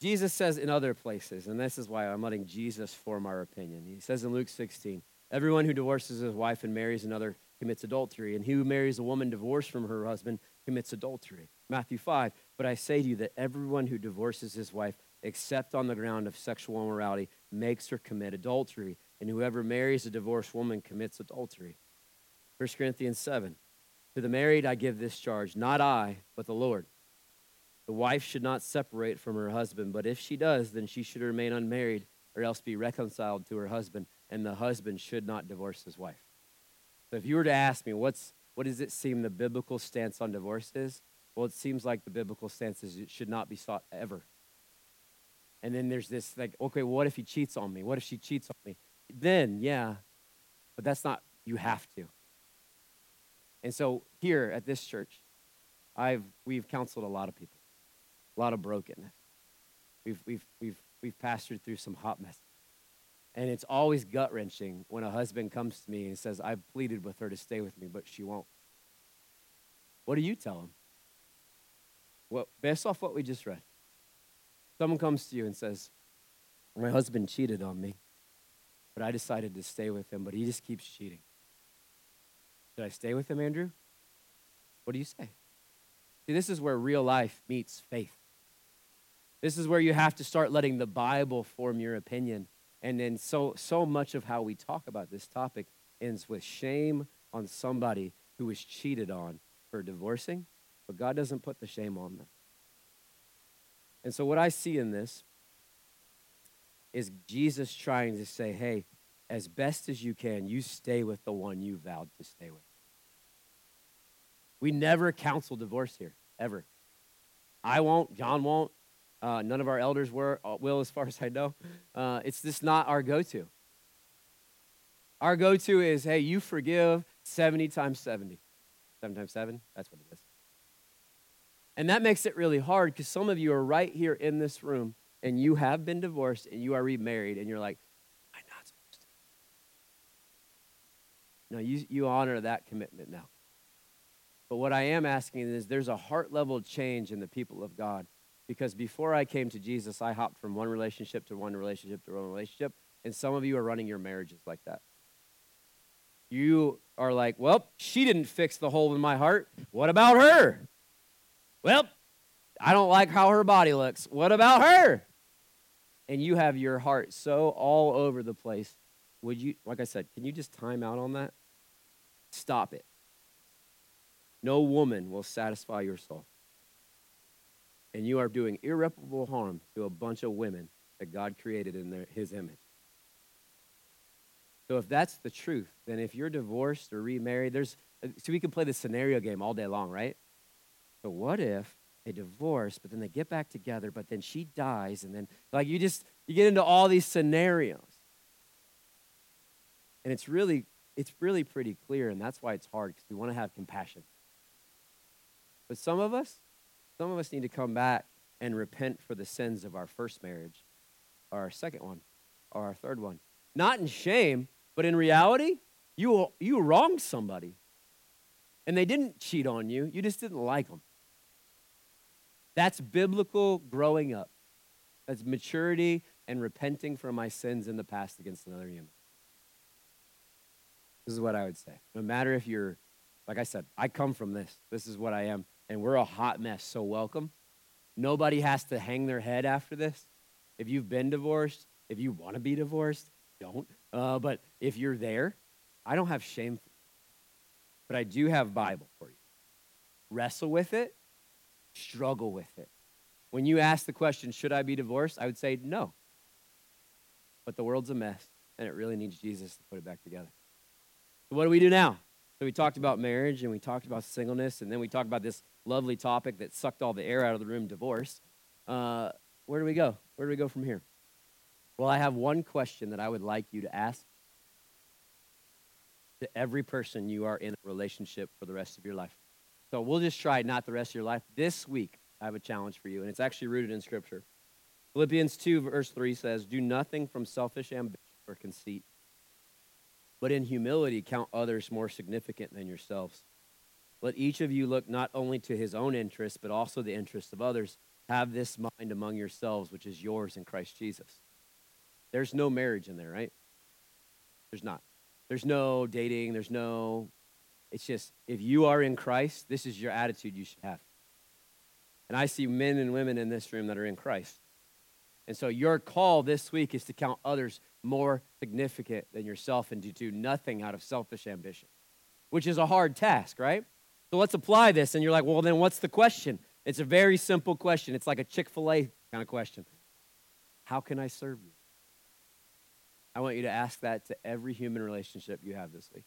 Jesus says in other places, and this is why I'm letting Jesus form our opinion. He says in Luke 16, Everyone who divorces his wife and marries another commits adultery, and he who marries a woman divorced from her husband commits adultery. Matthew 5, but I say to you that everyone who divorces his wife, except on the ground of sexual immorality, makes her commit adultery, and whoever marries a divorced woman commits adultery. 1 Corinthians 7. To the married I give this charge, not I, but the Lord. The wife should not separate from her husband, but if she does, then she should remain unmarried or else be reconciled to her husband, and the husband should not divorce his wife. So if you were to ask me, what's, what does it seem the biblical stance on divorce is? Well, it seems like the biblical stance is it should not be sought ever. And then there's this like, okay, what if he cheats on me? What if she cheats on me? Then, yeah, but that's not, you have to. And so here at this church, I've, we've counseled a lot of people, a lot of brokenness. We've, we've, we've, we've pastored through some hot messes. And it's always gut wrenching when a husband comes to me and says, I've pleaded with her to stay with me, but she won't. What do you tell him? Well, based off what we just read, someone comes to you and says, My husband cheated on me, but I decided to stay with him, but he just keeps cheating. Should I stay with him, Andrew? What do you say? See, this is where real life meets faith. This is where you have to start letting the Bible form your opinion. And then so so much of how we talk about this topic ends with shame on somebody who was cheated on for divorcing, but God doesn't put the shame on them. And so what I see in this is Jesus trying to say, hey, as best as you can, you stay with the one you vowed to stay with. We never counsel divorce here, ever. I won't, John won't, uh, none of our elders were, uh, will, as far as I know. Uh, it's just not our go to. Our go to is hey, you forgive 70 times 70. 7 times 7? That's what it is. And that makes it really hard because some of you are right here in this room and you have been divorced and you are remarried and you're like, I'm not supposed to? No, you, you honor that commitment now. But what I am asking is there's a heart level change in the people of God because before I came to Jesus, I hopped from one relationship to one relationship to one relationship. And some of you are running your marriages like that. You are like, well, she didn't fix the hole in my heart. What about her? Well, I don't like how her body looks. What about her? And you have your heart so all over the place. Would you, like I said, can you just time out on that? Stop it. No woman will satisfy your soul and you are doing irreparable harm to a bunch of women that God created in their, his image. So if that's the truth, then if you're divorced or remarried, there's so we can play the scenario game all day long, right? So what if they divorce, but then they get back together, but then she dies, and then like you just you get into all these scenarios. And it's really it's really pretty clear, and that's why it's hard, because we want to have compassion. But some of us, some of us need to come back and repent for the sins of our first marriage, or our second one, or our third one. Not in shame, but in reality, you, you wronged somebody. And they didn't cheat on you, you just didn't like them. That's biblical growing up. That's maturity and repenting for my sins in the past against another human. This is what I would say. No matter if you're, like I said, I come from this. This is what I am and we're a hot mess, so welcome. Nobody has to hang their head after this. If you've been divorced, if you want to be divorced, don't. Uh, but if you're there, I don't have shame for you. But I do have Bible for you. Wrestle with it, struggle with it. When you ask the question, should I be divorced? I would say no. But the world's a mess, and it really needs Jesus to put it back together. So what do we do now? So we talked about marriage and we talked about singleness, and then we talked about this lovely topic that sucked all the air out of the room divorce. Uh, where do we go? Where do we go from here? Well, I have one question that I would like you to ask to every person you are in a relationship for the rest of your life. So we'll just try not the rest of your life. This week, I have a challenge for you, and it's actually rooted in Scripture. Philippians 2, verse 3 says, Do nothing from selfish ambition or conceit, but in humility count others more significant than yourselves. Let each of you look not only to his own interests, but also the interests of others. Have this mind among yourselves, which is yours in Christ Jesus. There's no marriage in there, right? There's not. There's no dating. There's no, it's just, if you are in Christ, this is your attitude you should have. And I see men and women in this room that are in Christ. And so your call this week is to count others more significant than yourself and to do nothing out of selfish ambition. which is a hard task, right? So let's apply this. And you're like, well, then what's the question? It's a very simple question. It's like a Chick fil A kind of question How can I serve you? I want you to ask that to every human relationship you have this week.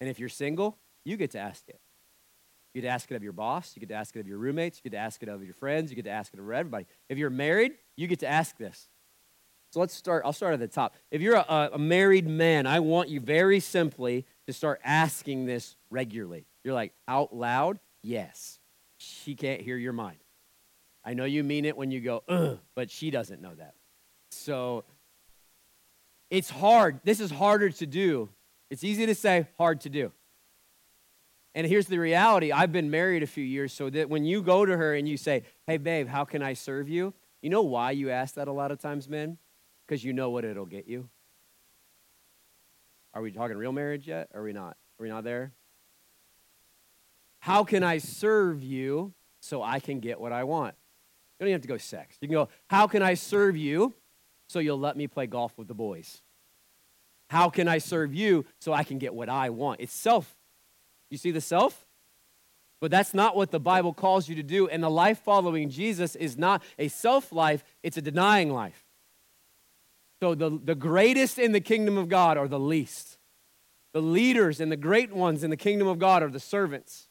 And if you're single, you get to ask it. You get to ask it of your boss. You get to ask it of your roommates. You get to ask it of your friends. You get to ask it of everybody. If you're married, you get to ask this. So let's start. I'll start at the top. If you're a, a married man, I want you very simply to start asking this regularly. You're like, out loud? Yes. She can't hear your mind. I know you mean it when you go, Ugh, but she doesn't know that. So it's hard. This is harder to do. It's easy to say, hard to do. And here's the reality I've been married a few years, so that when you go to her and you say, Hey, babe, how can I serve you? You know why you ask that a lot of times, men? Because you know what it'll get you. Are we talking real marriage yet? Are we not? Are we not there? How can I serve you so I can get what I want? You don't even have to go sex. You can go, How can I serve you so you'll let me play golf with the boys? How can I serve you so I can get what I want? It's self. You see the self? But that's not what the Bible calls you to do. And the life following Jesus is not a self life, it's a denying life. So the, the greatest in the kingdom of God are the least. The leaders and the great ones in the kingdom of God are the servants.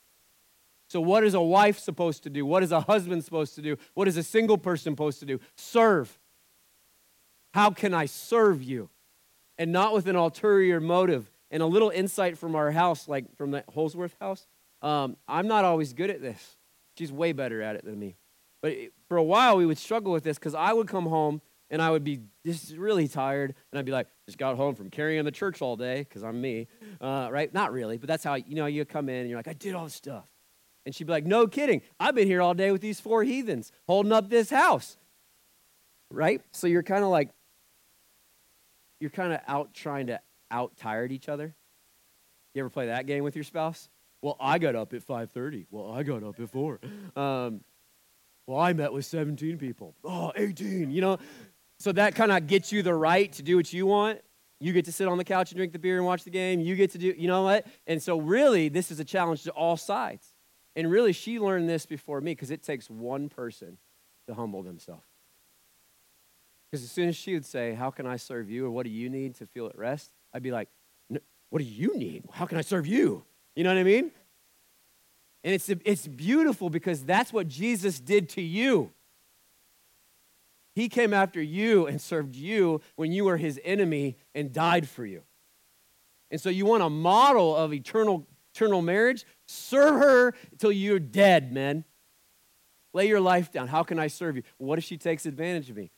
So, what is a wife supposed to do? What is a husband supposed to do? What is a single person supposed to do? Serve. How can I serve you? And not with an ulterior motive. And a little insight from our house, like from the Holsworth house. Um, I'm not always good at this. She's way better at it than me. But for a while, we would struggle with this because I would come home and I would be just really tired, and I'd be like, just got home from carrying the church all day because I'm me, uh, right? Not really, but that's how you know you come in and you're like, I did all this stuff, and she'd be like, No kidding, I've been here all day with these four heathens holding up this house, right? So you're kind of like, you're kind of out trying to out tired each other. You ever play that game with your spouse? Well, I got up at 5:30. Well, I got up at 4. Um, well, I met with 17 people. Oh, 18. You know, so that kind of gets you the right to do what you want. You get to sit on the couch and drink the beer and watch the game. You get to do, you know what? And so, really, this is a challenge to all sides. And really, she learned this before me because it takes one person to humble themselves. Because as soon as she would say, How can I serve you? or What do you need to feel at rest? I'd be like, What do you need? How can I serve you? You know what I mean? And it's, it's beautiful because that's what Jesus did to you. He came after you and served you when you were his enemy and died for you. And so you want a model of eternal, eternal marriage? Serve her until you're dead, men. Lay your life down. How can I serve you? What if she takes advantage of me?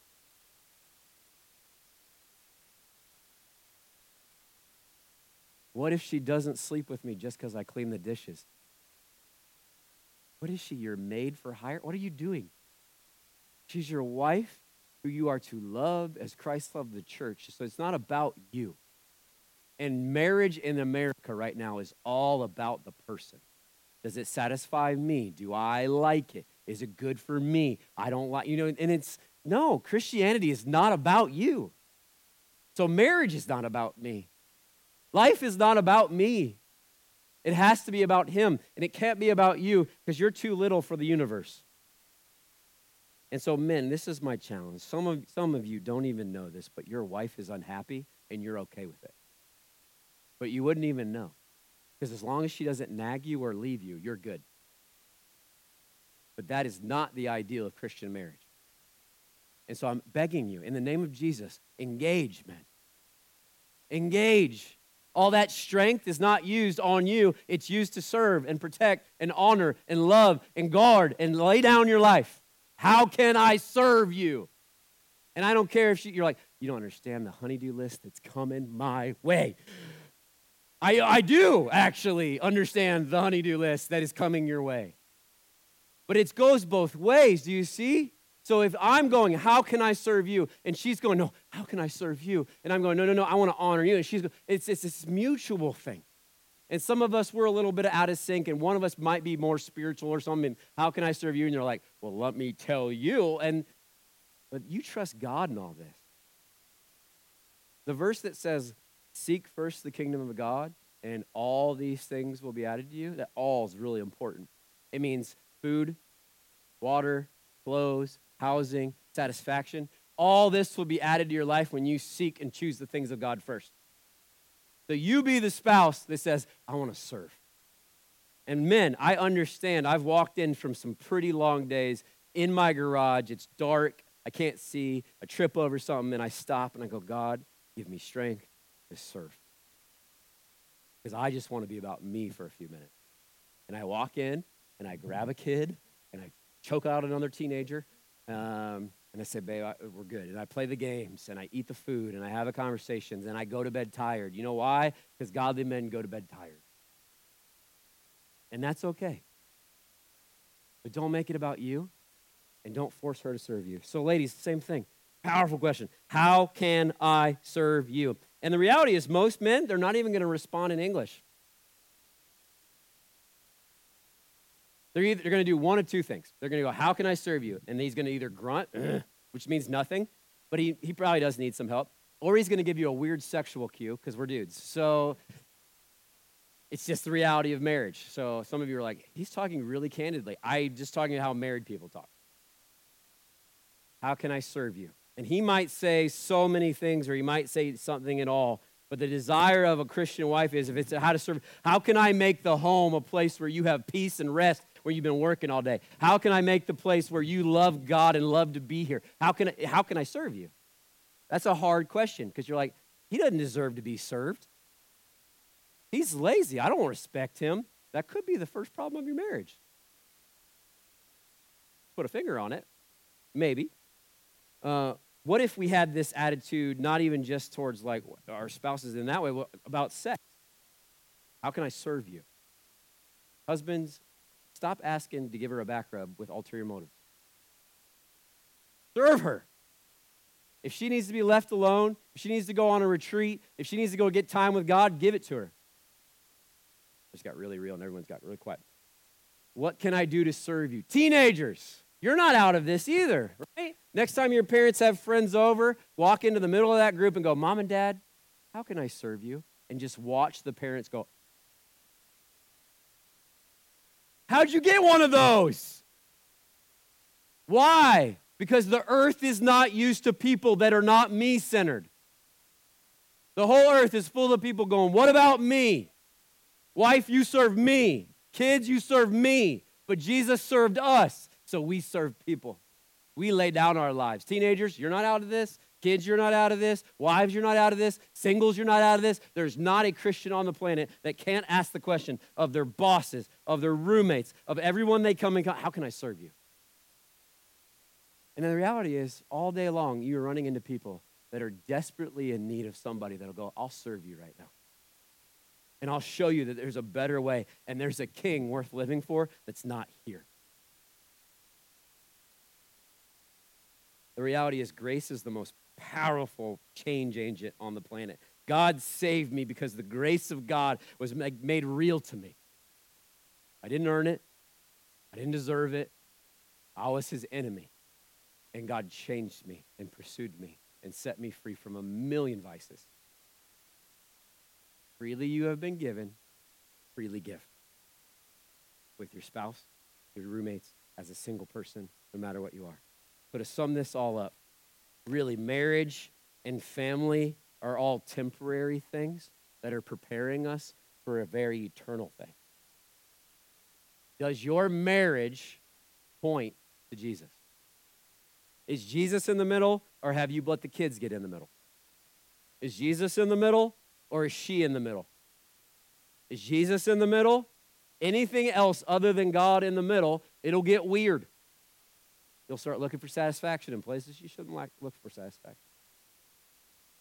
What if she doesn't sleep with me just because I clean the dishes? What is she? Your maid for hire? What are you doing? She's your wife who you are to love as Christ loved the church. So it's not about you. And marriage in America right now is all about the person. Does it satisfy me? Do I like it? Is it good for me? I don't like, you know, and it's no, Christianity is not about you. So marriage is not about me. Life is not about me. It has to be about Him, and it can't be about you because you're too little for the universe. And so, men, this is my challenge. Some of, some of you don't even know this, but your wife is unhappy and you're okay with it. But you wouldn't even know. Because as long as she doesn't nag you or leave you, you're good. But that is not the ideal of Christian marriage. And so I'm begging you, in the name of Jesus, engage, men. Engage. All that strength is not used on you, it's used to serve and protect and honor and love and guard and lay down your life. How can I serve you? And I don't care if she, you're like, you don't understand the honeydew list that's coming my way. I, I do actually understand the honeydew list that is coming your way. But it goes both ways. Do you see? So if I'm going, how can I serve you? And she's going, no, how can I serve you? And I'm going, no, no, no, I want to honor you. And she's going, it's, it's this mutual thing. And some of us, we're a little bit out of sync, and one of us might be more spiritual or something. How can I serve you? And you're like, well, let me tell you. And but you trust God in all this. The verse that says, seek first the kingdom of God and all these things will be added to you, that all is really important. It means food, water, clothes, housing, satisfaction. All this will be added to your life when you seek and choose the things of God first. So you be the spouse that says, I want to serve. And men, I understand. I've walked in from some pretty long days in my garage. It's dark. I can't see. I trip over something and I stop and I go, God, give me strength to serve. Because I just want to be about me for a few minutes. And I walk in and I grab a kid and I choke out another teenager. Um, and I say, babe, I, we're good. And I play the games and I eat the food and I have the conversations and I go to bed tired. You know why? Because godly men go to bed tired. And that's okay. But don't make it about you and don't force her to serve you. So, ladies, same thing. Powerful question. How can I serve you? And the reality is, most men, they're not even going to respond in English. They're, either, they're going to do one of two things. They're going to go, How can I serve you? And he's going to either grunt, which means nothing, but he, he probably does need some help, or he's going to give you a weird sexual cue because we're dudes. So it's just the reality of marriage. So some of you are like, He's talking really candidly. I just talking about how married people talk. How can I serve you? And he might say so many things, or he might say something at all. But the desire of a Christian wife is if it's how to serve, how can I make the home a place where you have peace and rest where you've been working all day? How can I make the place where you love God and love to be here? How can I, how can I serve you? That's a hard question because you're like, he doesn't deserve to be served. He's lazy. I don't respect him. That could be the first problem of your marriage. Put a finger on it. Maybe. Uh, what if we had this attitude, not even just towards like our spouses in that way, about sex? How can I serve you? Husbands, stop asking to give her a back rub with ulterior motives. Serve her. If she needs to be left alone, if she needs to go on a retreat, if she needs to go get time with God, give it to her. It's got really real and everyone's got really quiet. What can I do to serve you? Teenagers, you're not out of this either, right? Next time your parents have friends over, walk into the middle of that group and go, Mom and Dad, how can I serve you? And just watch the parents go, How'd you get one of those? Why? Because the earth is not used to people that are not me centered. The whole earth is full of people going, What about me? Wife, you serve me. Kids, you serve me. But Jesus served us, so we serve people. We lay down our lives. Teenagers, you're not out of this. Kids, you're not out of this. Wives, you're not out of this. Singles, you're not out of this. There's not a Christian on the planet that can't ask the question of their bosses, of their roommates, of everyone they come and in. How can I serve you? And the reality is, all day long, you're running into people that are desperately in need of somebody that'll go, I'll serve you right now. And I'll show you that there's a better way and there's a king worth living for that's not here. The reality is, grace is the most powerful change agent on the planet. God saved me because the grace of God was made real to me. I didn't earn it, I didn't deserve it. I was his enemy. And God changed me and pursued me and set me free from a million vices. Freely you have been given, freely give. With your spouse, your roommates, as a single person, no matter what you are. But to sum this all up, really, marriage and family are all temporary things that are preparing us for a very eternal thing. Does your marriage point to Jesus? Is Jesus in the middle, or have you let the kids get in the middle? Is Jesus in the middle, or is she in the middle? Is Jesus in the middle? Anything else other than God in the middle, it'll get weird. You'll start looking for satisfaction in places you shouldn't like look for satisfaction.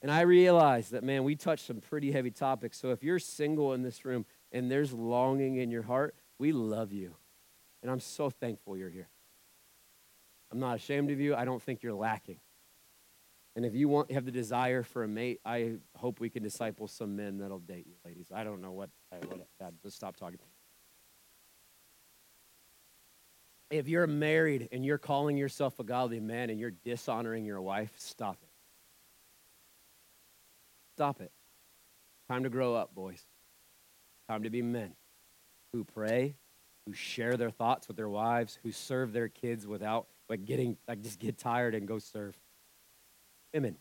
And I realize that, man, we touched some pretty heavy topics. So if you're single in this room and there's longing in your heart, we love you. And I'm so thankful you're here. I'm not ashamed of you. I don't think you're lacking. And if you want have the desire for a mate, I hope we can disciple some men that'll date you, ladies. I don't know what. I, what let's stop talking. If you're married and you're calling yourself a godly man and you're dishonoring your wife, stop it. Stop it. Time to grow up, boys. Time to be men who pray, who share their thoughts with their wives, who serve their kids without like getting like just get tired and go serve. Women,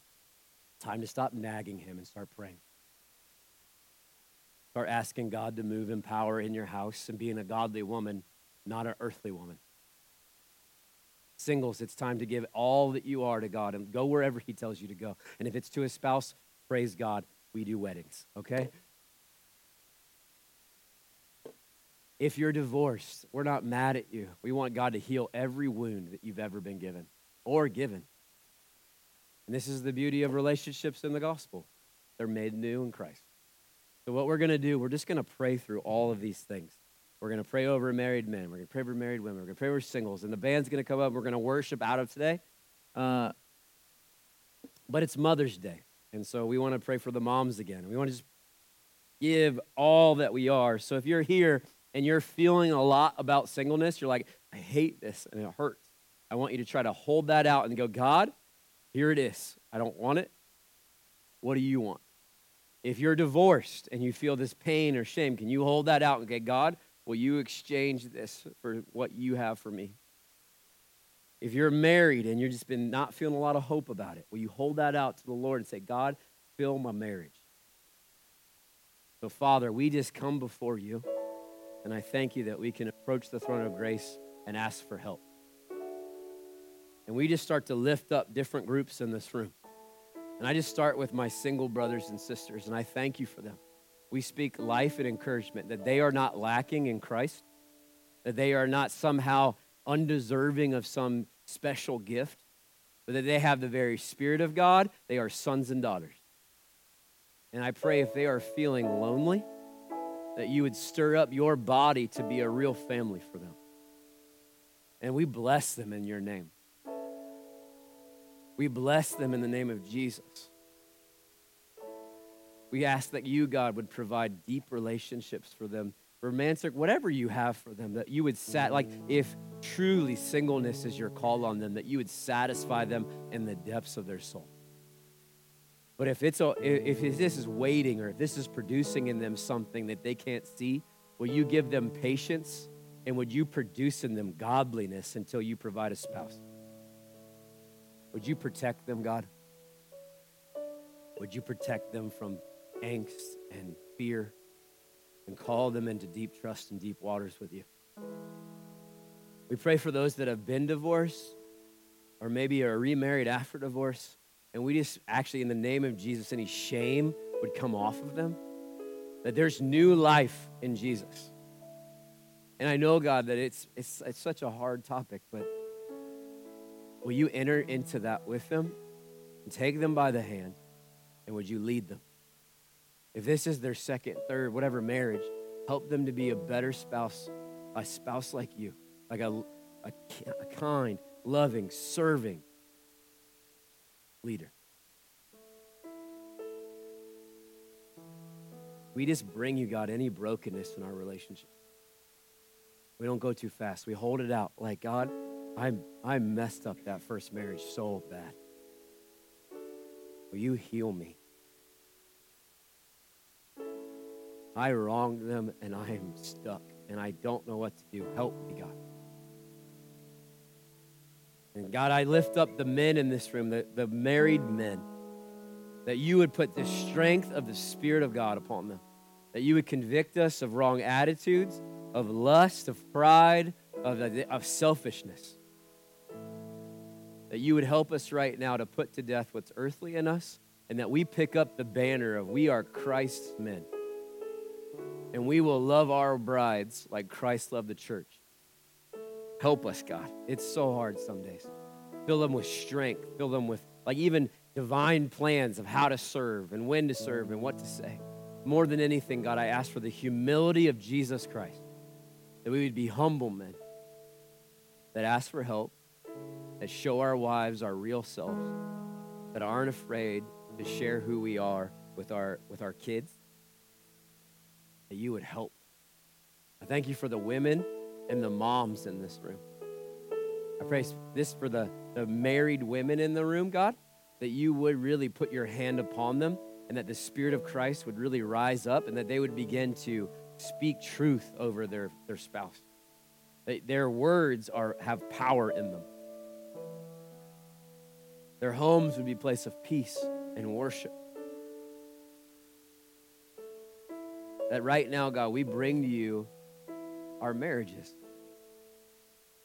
time to stop nagging him and start praying. Start asking God to move in power in your house and being a godly woman, not an earthly woman. Singles, it's time to give all that you are to God and go wherever He tells you to go. And if it's to a spouse, praise God. We do weddings, okay? If you're divorced, we're not mad at you. We want God to heal every wound that you've ever been given or given. And this is the beauty of relationships in the gospel they're made new in Christ. So, what we're going to do, we're just going to pray through all of these things. We're going to pray over married men. We're going to pray over married women. We're going to pray over singles. And the band's going to come up. We're going to worship out of today. Uh, but it's Mother's Day. And so we want to pray for the moms again. We want to just give all that we are. So if you're here and you're feeling a lot about singleness, you're like, I hate this and it hurts. I want you to try to hold that out and go, God, here it is. I don't want it. What do you want? If you're divorced and you feel this pain or shame, can you hold that out and say, God, will you exchange this for what you have for me? If you're married and you've just been not feeling a lot of hope about it, will you hold that out to the Lord and say, God, fill my marriage? So, Father, we just come before you, and I thank you that we can approach the throne of grace and ask for help. And we just start to lift up different groups in this room. And I just start with my single brothers and sisters, and I thank you for them. We speak life and encouragement that they are not lacking in Christ, that they are not somehow undeserving of some special gift, but that they have the very Spirit of God. They are sons and daughters. And I pray if they are feeling lonely, that you would stir up your body to be a real family for them. And we bless them in your name. We bless them in the name of Jesus. We ask that you, God, would provide deep relationships for them, romantic, whatever you have for them, that you would sat like if truly singleness is your call on them, that you would satisfy them in the depths of their soul. But if it's a, if this is waiting or if this is producing in them something that they can't see, will you give them patience and would you produce in them godliness until you provide a spouse? Would you protect them, God? Would you protect them from angst and fear and call them into deep trust and deep waters with you? We pray for those that have been divorced or maybe are remarried after divorce. And we just actually, in the name of Jesus, any shame would come off of them. That there's new life in Jesus. And I know, God, that it's, it's, it's such a hard topic, but Will you enter into that with them and take them by the hand? And would you lead them? If this is their second, third, whatever marriage, help them to be a better spouse, a spouse like you, like a, a, a kind, loving, serving leader. We just bring you, God, any brokenness in our relationship. We don't go too fast. We hold it out like, God, I, I messed up that first marriage so bad. Will you heal me? I wronged them and I am stuck and I don't know what to do. Help me, God. And God, I lift up the men in this room, the, the married men, that you would put the strength of the Spirit of God upon them, that you would convict us of wrong attitudes, of lust, of pride, of, of selfishness that you would help us right now to put to death what's earthly in us and that we pick up the banner of we are Christ's men. And we will love our brides like Christ loved the church. Help us, God. It's so hard some days. Fill them with strength, fill them with like even divine plans of how to serve and when to serve and what to say. More than anything, God, I ask for the humility of Jesus Christ, that we would be humble men that ask for help that show our wives our real selves, that aren't afraid to share who we are with our, with our kids, that you would help. I thank you for the women and the moms in this room. I pray this for the, the married women in the room, God, that you would really put your hand upon them and that the Spirit of Christ would really rise up and that they would begin to speak truth over their, their spouse. They, their words are, have power in them. Their homes would be a place of peace and worship. That right now, God, we bring to you our marriages.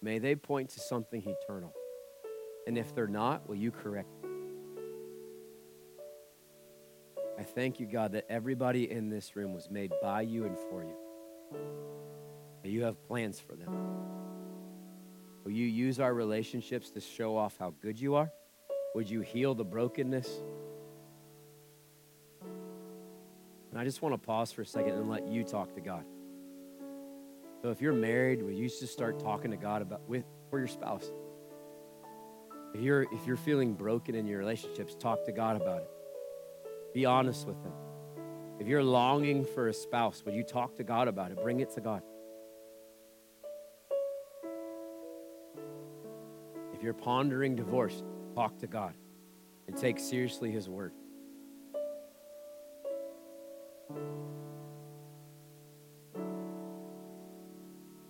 May they point to something eternal. And if they're not, will you correct them? I thank you, God, that everybody in this room was made by you and for you. That you have plans for them. Will you use our relationships to show off how good you are? Would you heal the brokenness? And I just want to pause for a second and let you talk to God. So if you're married, will you just start talking to God about with for your spouse? If you're if you're feeling broken in your relationships, talk to God about it. Be honest with him. If you're longing for a spouse, would you talk to God about it? Bring it to God. If you're pondering divorce, talk to God and take seriously his word.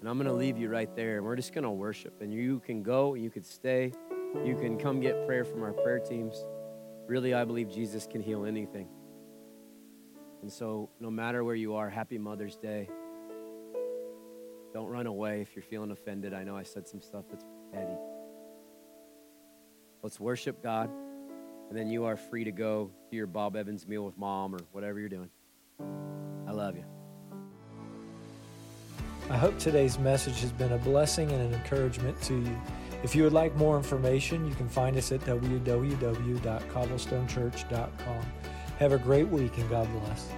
And I'm going to leave you right there. And we're just going to worship. And you can go, you could stay, you can come get prayer from our prayer teams. Really, I believe Jesus can heal anything. And so, no matter where you are, happy Mother's Day. Don't run away if you're feeling offended. I know I said some stuff that's petty. Let's worship God, and then you are free to go to your Bob Evans meal with mom or whatever you're doing. I love you. I hope today's message has been a blessing and an encouragement to you. If you would like more information, you can find us at www.cobblestonechurch.com. Have a great week and God bless.